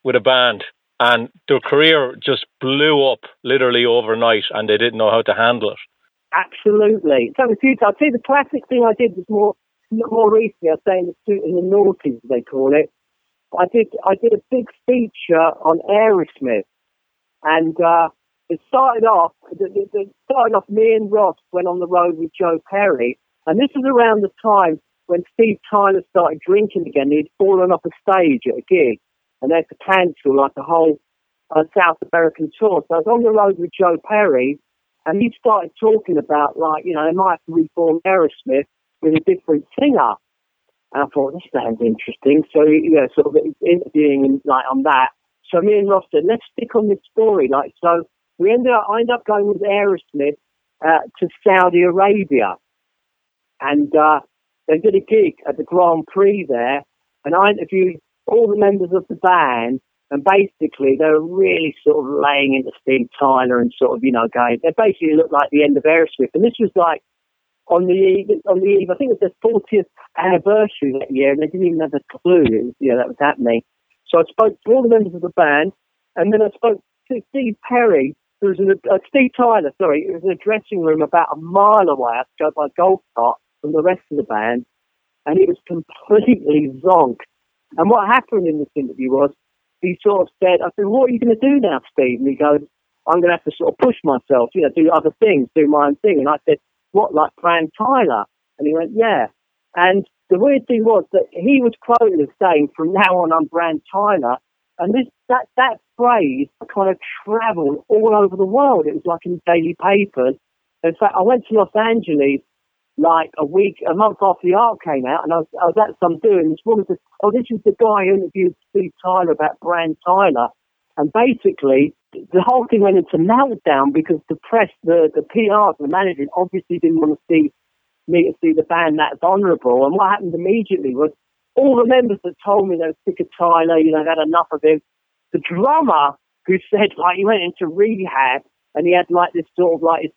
with a band and their career just blew up literally overnight and they didn't know how to handle it? Absolutely. So times. I'd say the classic thing I did was more more recently. I was saying the in the noughties, they call it. I did I did a big feature on Aerosmith, and uh, it started off. It, started off. Me and Ross went on the road with Joe Perry, and this was around the time when Steve Tyler started drinking again. He'd fallen off a stage at a gig, and they had to cancel like a whole uh, South American tour. So I was on the road with Joe Perry, and he started talking about like you know they might reform Aerosmith with a different singer. And I thought this sounds interesting. So know, sort of interviewing like on that. So me and Ross said, let's stick on this story. Like so, we ended up I ended up going with Aerosmith uh, to Saudi Arabia, and uh, they did a gig at the Grand Prix there, and I interviewed all the members of the band, and basically they were really sort of laying into Steve Tyler and sort of you know going. They basically looked like the end of Aerosmith, and this was like on the eve, on the eve. I think it was their 40th anniversary that year, and they didn't even have a clue was, you know, that was happening. So I spoke to all the members of the band, and then I spoke to Steve Perry, who was in a, uh, Steve Tyler, sorry, it was in a dressing room about a mile away. I had to go by golf cart from the rest of the band, and he was completely zonked. And what happened in this interview was he sort of said, I said, what are you going to do now, Steve? And he goes, I'm going to have to sort of push myself, you know, do other things, do my own thing. And I said, what, like Brand Tyler? And he went, yeah. And the weird thing was that he was quoted as saying, from now on, I'm Brand Tyler. And this, that, that phrase kind of traveled all over the world. It was like in the daily papers. In fact, I went to Los Angeles like a week, a month after the art came out, and I was, I was at some doing. This woman said, "Oh, this is the guy who interviewed Steve Tyler about Brand Tyler," and basically the whole thing went into meltdown because the press, the the PR, the management obviously didn't want to see me to see the band that's honourable. And what happened immediately was all the members that told me they were sick of Tyler, you know, they had enough of him. The drummer who said like he went into rehab and he had like this sort of like his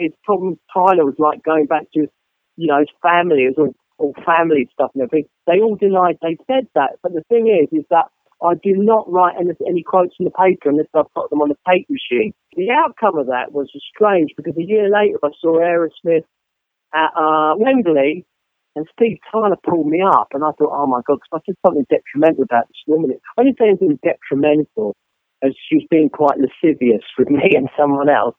his problem Tyler was like going back to, you know, his family. All, all family stuff and everything. They all denied they said that. But the thing is, is that I do not write any, any quotes in the paper unless I've got them on the tape machine. The outcome of that was strange because a year later I saw Aerosmith at uh, Wembley and Steve Tyler pulled me up and I thought, oh my God, because I said something detrimental about this woman. I didn't say anything detrimental as she was being quite lascivious with me and someone else.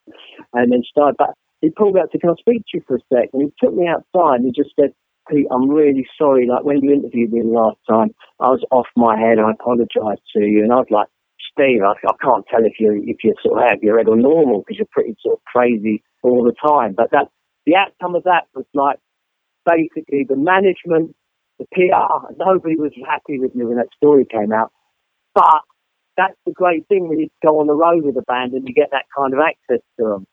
And then she died. but he pulled me out to, can I speak to you for a sec? And he took me outside and he just said, Pete, I'm really sorry. Like when you interviewed me last time, I was off my head. I apologise to you. And I was like, Steve, I, I can't tell if you if you sort of have your head or normal because you're pretty sort of crazy all the time. But that the outcome of that was like basically the management, the PR, nobody was happy with me when that story came out. But that's the great thing when you go on the road with a band and you get that kind of access to them.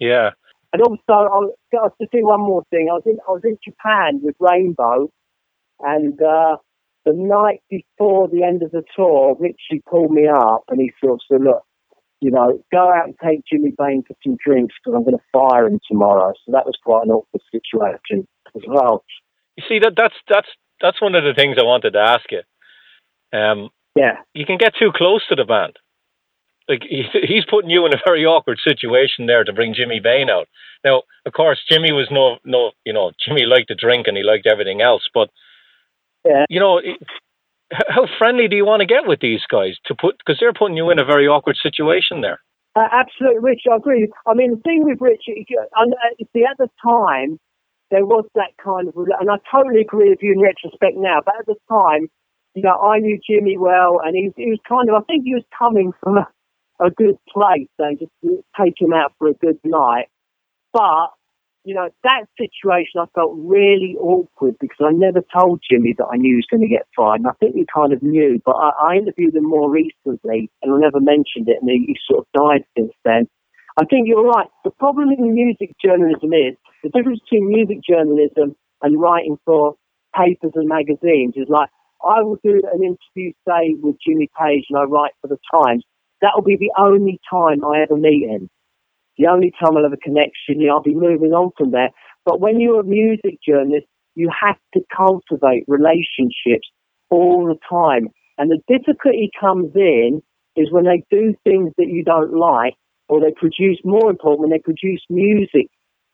Yeah. And also, I'll, I'll just do one more thing. I was in I was in Japan with Rainbow, and uh, the night before the end of the tour, Ritchie pulled me up and he sort of said, "Look, you know, go out and take Jimmy Bain for some drinks because I'm going to fire him tomorrow." So that was quite an awkward situation as well. You see that that's that's that's one of the things I wanted to ask you. Um, yeah. You can get too close to the band. Like he's putting you in a very awkward situation there to bring Jimmy Bain out. Now, of course, Jimmy was no no, you know, Jimmy liked to drink and he liked everything else, but yeah. you know, how friendly do you want to get with these guys to put because they're putting you in a very awkward situation there. Uh, absolutely, Rich. I agree. I mean, the thing with Rich, uh, see, at the time there was that kind of, and I totally agree with you in retrospect now. But at the time, you know, I knew Jimmy well, and he, he was kind of, I think he was coming from a, a good place, so just take him out for a good night. But you know, that situation I felt really awkward because I never told Jimmy that I knew he was going to get fired. And I think he kind of knew, but I, I interviewed him more recently and I never mentioned it and he, he sort of died since then. I think you're right. The problem in music journalism is the difference between music journalism and writing for papers and magazines is like I will do an interview, say, with Jimmy Page and I write for the Times. That will be the only time I ever meet him. The only time I'll have a connection. I'll be moving on from there. But when you're a music journalist, you have to cultivate relationships all the time. And the difficulty comes in is when they do things that you don't like, or they produce, more important, when they produce music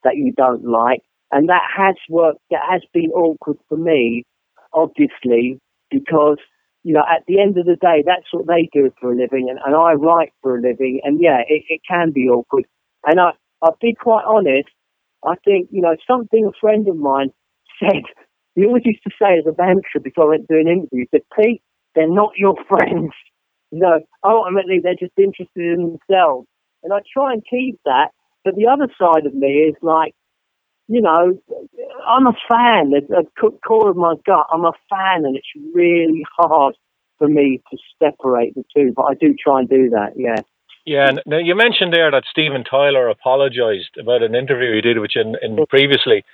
that you don't like. And that has worked, that has been awkward for me, obviously, because, you know, at the end of the day, that's what they do for a living, and, and I write for a living, and yeah, it, it can be awkward. And I, I'll be quite honest, I think, you know, something a friend of mine said, he always used to say as a banter before I went to an interview, he said, Pete, they're not your friends. You know, ultimately they're just interested in themselves. And I try and keep that. But the other side of me is like, you know, I'm a fan. At the core of my gut, I'm a fan, and it's really hard for me to separate the two. But I do try and do that. Yeah. Yeah, now you mentioned there that Steven Tyler apologised about an interview he did with you in, in previously.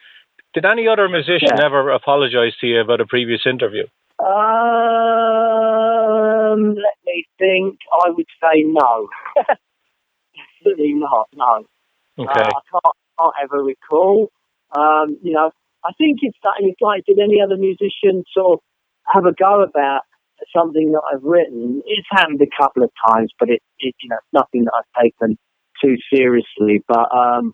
Did any other musician yeah. ever apologise to you about a previous interview? Um, let me think. I would say no. Definitely not. No. Okay. Uh, I can't, can't ever recall. Um, you know, I think it's that. It's like, did any other musician sort of have a go about something that I've written. It's happened a couple of times, but it, it you know, nothing that I've taken too seriously. But um,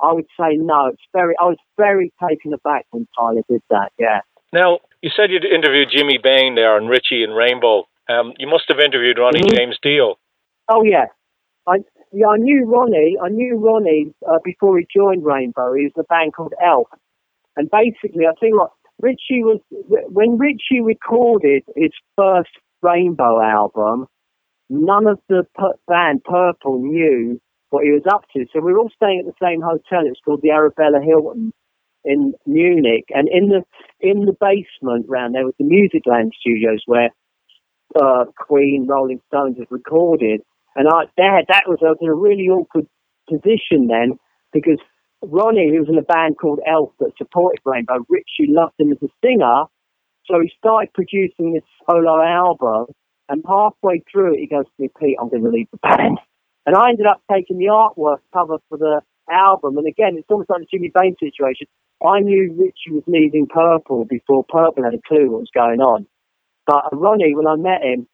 I would say no. It's very. I was very taken aback when Tyler did that. Yeah. Now you said you'd interviewed Jimmy Bain there and Ritchie and Rainbow. Um, you must have interviewed Ronnie mm-hmm. James Dio. Oh yeah, I yeah I knew Ronnie. I knew Ronnie uh, before he joined Rainbow. He was in a band called Elf, and basically I think what Ritchie was when Ritchie recorded his first Rainbow album. None of the band Purple knew what he was up to. So we were all staying at the same hotel. It's called the Arabella Hilton in Munich, and in the in the basement round there was the Musicland Studios where uh, Queen, Rolling Stones had recorded. And I that was I was in a really awkward position then because Ronnie, who was in a band called Elf that supported Rainbow, Ritchie loved him as a singer, so he started producing this solo album. And halfway through it, he goes to me, Pete, I'm going to leave the band. And I ended up taking the artwork cover for the album. And again, it's almost like the Jimmy Bain situation. I knew Ritchie was leaving Purple before Purple had a clue what was going on. But Ronnie, when I met him,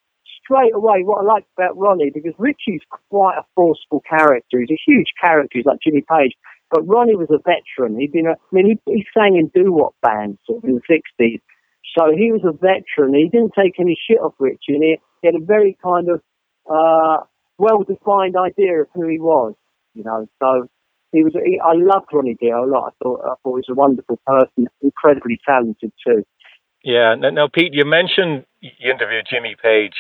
straight away, what I liked about Ronnie, because Ritchie's quite a forceful character. He's a huge character. He's like Jimmy Page. But Ronnie was a veteran. He'd been, a, I mean, he, he sang in doo-wop bands sort of in the 60s. So he was a veteran. He didn't take any shit off Ritchie. And he, he had a very kind of uh, well-defined idea of who he was, you know. So he was. He, I loved Ronnie Dio a lot. I thought, I thought he was a wonderful person, incredibly talented too. Yeah. Now, Pete, you mentioned you interviewed Jimmy Page.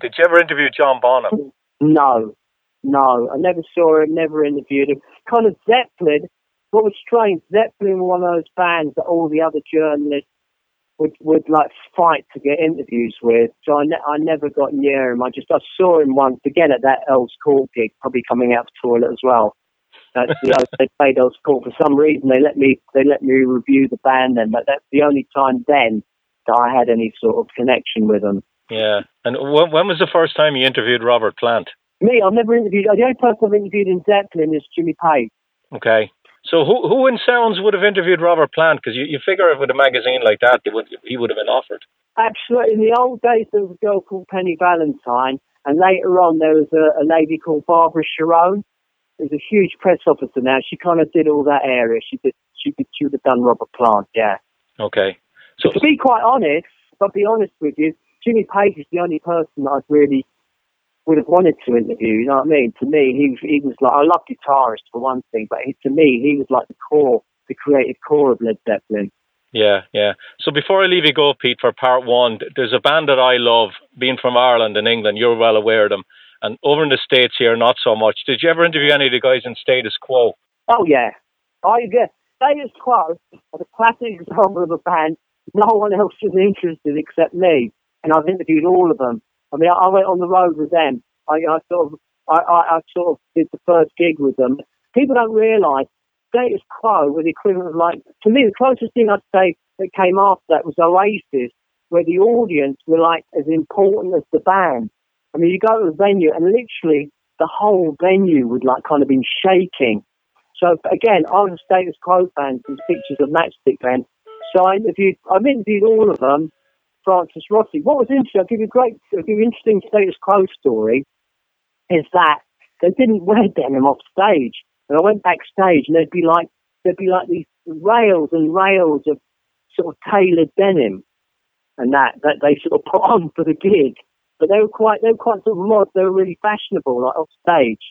Did you ever interview John Bonham? No, no, I never saw him, never interviewed him. Kind of Zeppelin. What was strange, Zeppelin were one of those bands that all the other journalists would would like fight to get interviews with. So I, ne- I never got near him. I just I saw him once again at that Earl's Court gig, probably coming out the toilet as well. That's the they played Earl's Court for some reason. They let me they let me review the band then, but that's the only time then that I had any sort of connection with them. Yeah, and when when was the first time you interviewed Robert Plant? Me, I've never interviewed. The only person I've interviewed in Zeppelin is Jimmy Page. Okay. So who who in Sounds would have interviewed Robert Plant? Because you, you figure with a magazine like that, would, he would have been offered. Absolutely. In the old days, there was a girl called Penny Valentine, and later on, there was a, a lady called Barbara Charone. There's a huge press officer now. She kind of did all that area. She did. She did. She would have done Robert Plant. Yeah. Okay. So to be quite honest, I'll be honest with you, Jimmy Page is the only person I've really would have wanted to interview. You know what I mean? To me, he he was like I love guitarists for one thing, but he, to me, he was like the core, the creative core of Led Zeppelin. Yeah, yeah. So before I leave you go, Pete, for part one, there's a band that I love, being from Ireland and England. You're well aware of them, and over in the states here, not so much. Did you ever interview any of the guys in Status Quo? Oh yeah, I yeah. Status Quo are the classic example of a band no one else is interested except me, and I've interviewed all of them. I mean, I, I went on the road with them. I, I sort of, I, I, I sort of did the first gig with them. People don't realise Status Quo the equivalent of like, to me, the closest thing I'd say that came after that was Oasis, where the audience were like as important as the band. I mean, you go to the venue and literally the whole venue would like kind of been shaking. So again, I was a Status Quo fan from pictures of Matchstick Band. So I interviewed, I've interviewed all of them. Francis Rossi. What was interesting, I'll give you a great, I'll give you interesting Status Quo story, is that they didn't wear denim off stage. And I went backstage and there'd be like, there'd be like these rails and rails of sort of tailored denim and that, that they sort of put on for the gig. But they were quite, they were quite sort of mod, they were really fashionable, like off stage.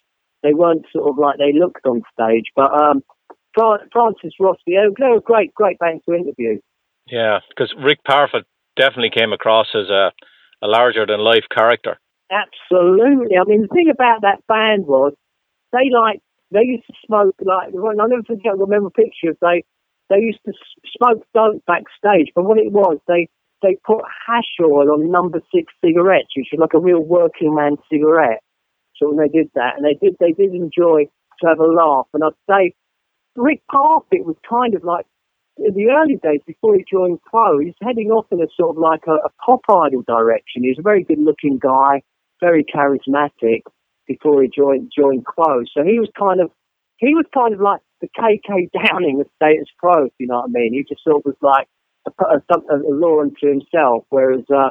They weren't sort of like they looked on stage. But, um, Francis Rossi, they were, were great, great band to interview. Yeah, because Rick Parfitt definitely came across as a, a larger than life character. Absolutely. I mean, the thing about that band was they like they used to smoke like I never forget. I remember pictures. They they used to smoke dope backstage, but what it was they they put hash oil on number six cigarettes, which is like a real working man cigarette. So when they did that, and they did they did enjoy to have a laugh. And I'd say Rick Parfitt was kind of like in the early days before he joined Quo, he's heading off in a sort of like a, a pop idol direction. He was a very good looking guy, very charismatic before he joined joined Quo. So he was kind of he was kind of like the KK Downing of status quo, if you know what I mean. He just sort of was like a, a, a, law unto himself, whereas uh,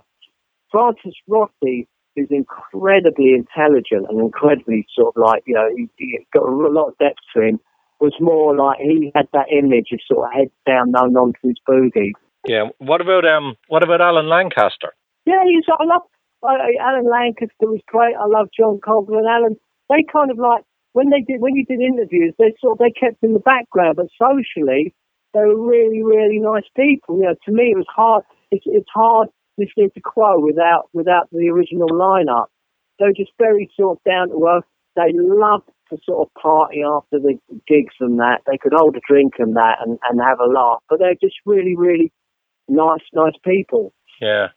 Francis Rossi, who's incredibly intelligent and incredibly sort of like, you know, he, he got a lot of depth to him, was more like he had that image of sort of head down, no nonsense boogie. Yeah. What about um? What about Alan Lancaster? Yeah, he's. I love uh, Alan Lancaster was great. I love John Coghlan. Alan. They kind of like when they did when you did interviews, they sort of they kept in the background, but socially they were really really nice people. You know, to me it was hard. It's, it's hard listening to Quo without without the original lineup. They're just very sort of down to earth. They loved to sort of party after the gigs and that. They could hold a drink and that and, and have a laugh. But they're just really, really nice, nice people. Yeah.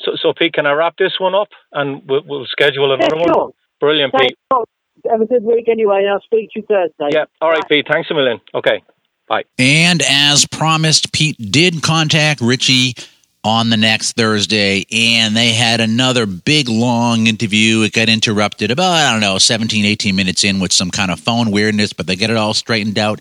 So, so Pete, can I wrap this one up and we'll, we'll schedule another yeah, sure. one? Brilliant, Thanks. Pete. Have a good week anyway. I'll speak to you Thursday. Yeah. All right, Bye. Pete. Thanks a million. Okay. Bye. And as promised, Pete did contact Richie on the next Thursday, and they had another big long interview. It got interrupted about, I don't know, 17, 18 minutes in with some kind of phone weirdness, but they get it all straightened out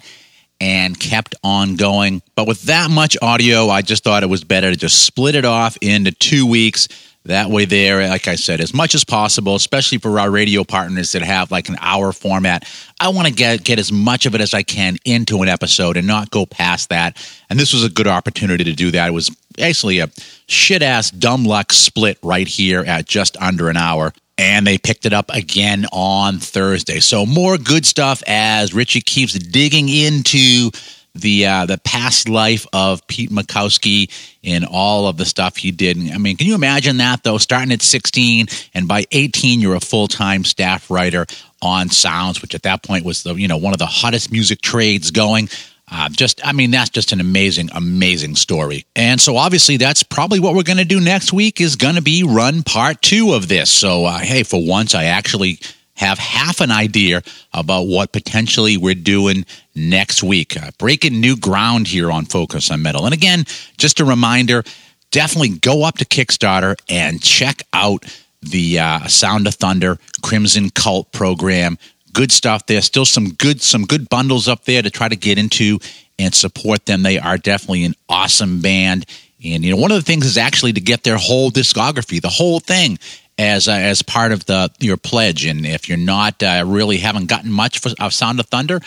and kept on going. But with that much audio, I just thought it was better to just split it off into two weeks that way, there, like I said, as much as possible, especially for our radio partners that have like an hour format, I want to get get as much of it as I can into an episode and not go past that. And this was a good opportunity to do that. It was basically a shit ass dumb luck split right here at just under an hour. And they picked it up again on Thursday. So more good stuff as Richie keeps digging into the uh, the past life of Pete Makowski and all of the stuff he did. I mean, can you imagine that though? Starting at 16 and by 18, you're a full time staff writer on Sounds, which at that point was the you know one of the hottest music trades going. Uh, just, I mean, that's just an amazing, amazing story. And so, obviously, that's probably what we're going to do next week. Is going to be run part two of this. So, uh, hey, for once, I actually have half an idea about what potentially we're doing next week. Uh, breaking new ground here on Focus on Metal. And again, just a reminder definitely go up to Kickstarter and check out the uh, Sound of Thunder Krimson Kult program. Good stuff there. Still some good some good bundles up there to try to get into and support them. They are definitely an awesome band. And you know, one of the things is actually to get their whole discography, the whole thing as uh, as part of the your pledge. And if you're not uh, really haven't gotten much of Sound of Thunder,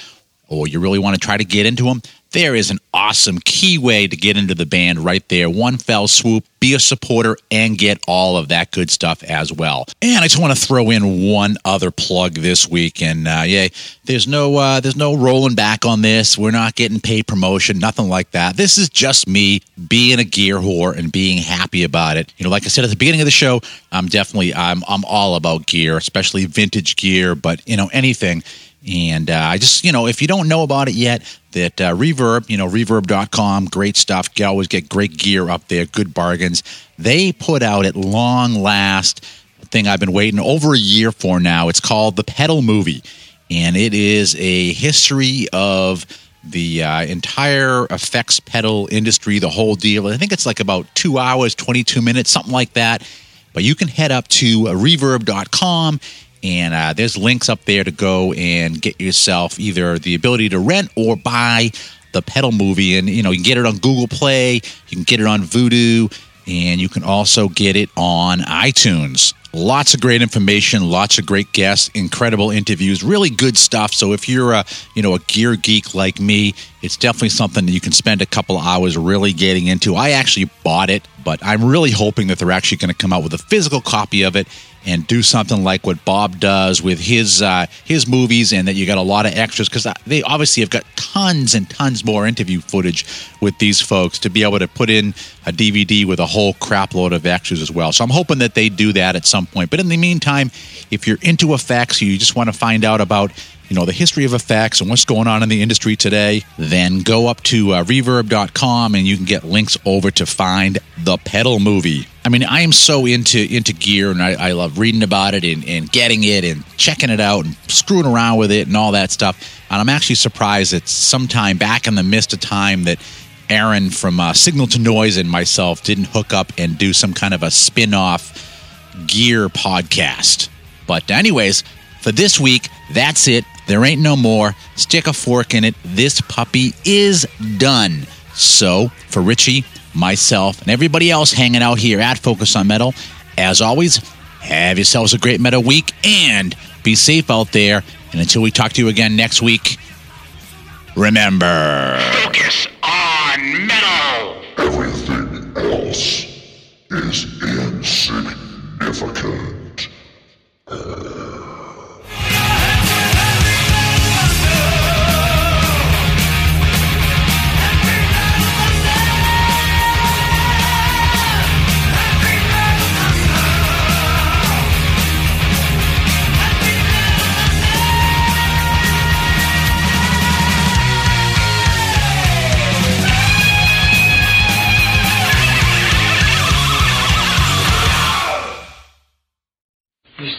or you really want to try to get into them, there is an awesome key way to get into the band right there. One fell swoop, be a supporter, and get all of that good stuff as well. And I just want to throw in one other plug this week. And uh, yeah, there's no uh, there's no rolling back on this. We're not getting paid promotion, nothing like that. This is just me being a gear whore and being happy about it. You know, like I said at the beginning of the show, I'm definitely I'm I'm all about gear, especially vintage gear, but you know anything And uh, I just, you know, if you don't know about it yet, that uh, Reverb, you know, reverb.com, great stuff. You always get great gear up there, good bargains. They put out at long last thing I've been waiting over a year for now. It's called The Pedal Movie, and it is a history of the uh, entire effects pedal industry, the whole deal. I think it's like about two hours, 22 minutes, something like that. But you can head up to reverb.com and uh, there's links up there to go and get yourself either the ability to rent or buy the pedal movie. And, you know, you can get it on Google Play, you can get it on Vudu, and you can also get it on iTunes. Lots of great information, lots of great guests, incredible interviews, really good stuff. So if you're a you know a gear geek like me, it's definitely something that you can spend a couple of hours really getting into. I actually bought it, but I'm really hoping that they're actually going to come out with a physical copy of it and do something like what Bob does with his uh, his movies, and that you got a lot of extras because they obviously have got tons and tons more interview footage with these folks to be able to put in a DVD with a whole crap load of extras as well. So I'm hoping that they do that at some point. But in the meantime, if you're into effects, you just want to find out about you know the history of effects and what's going on in the industry today, then go up to uh, reverb.com and you can get links over to find the pedal movie. I mean, I am so into into gear and I, I love reading about it and, and getting it and checking it out and screwing around with it and all that stuff. And I'm actually surprised that sometime back in the mist of time that Aaron from uh, Signal to Noise and myself didn't hook up and do some kind of a spin off gear podcast. But, anyways, for this week, that's it. There ain't no more. Stick a fork in it. This puppy is done. So, for Ritchie, myself, and everybody else hanging out here at Focus on Metal, as always, have yourselves a great metal week and be safe out there. And until we talk to you again next week, remember Focus on metal. Everything else is insignificant. You're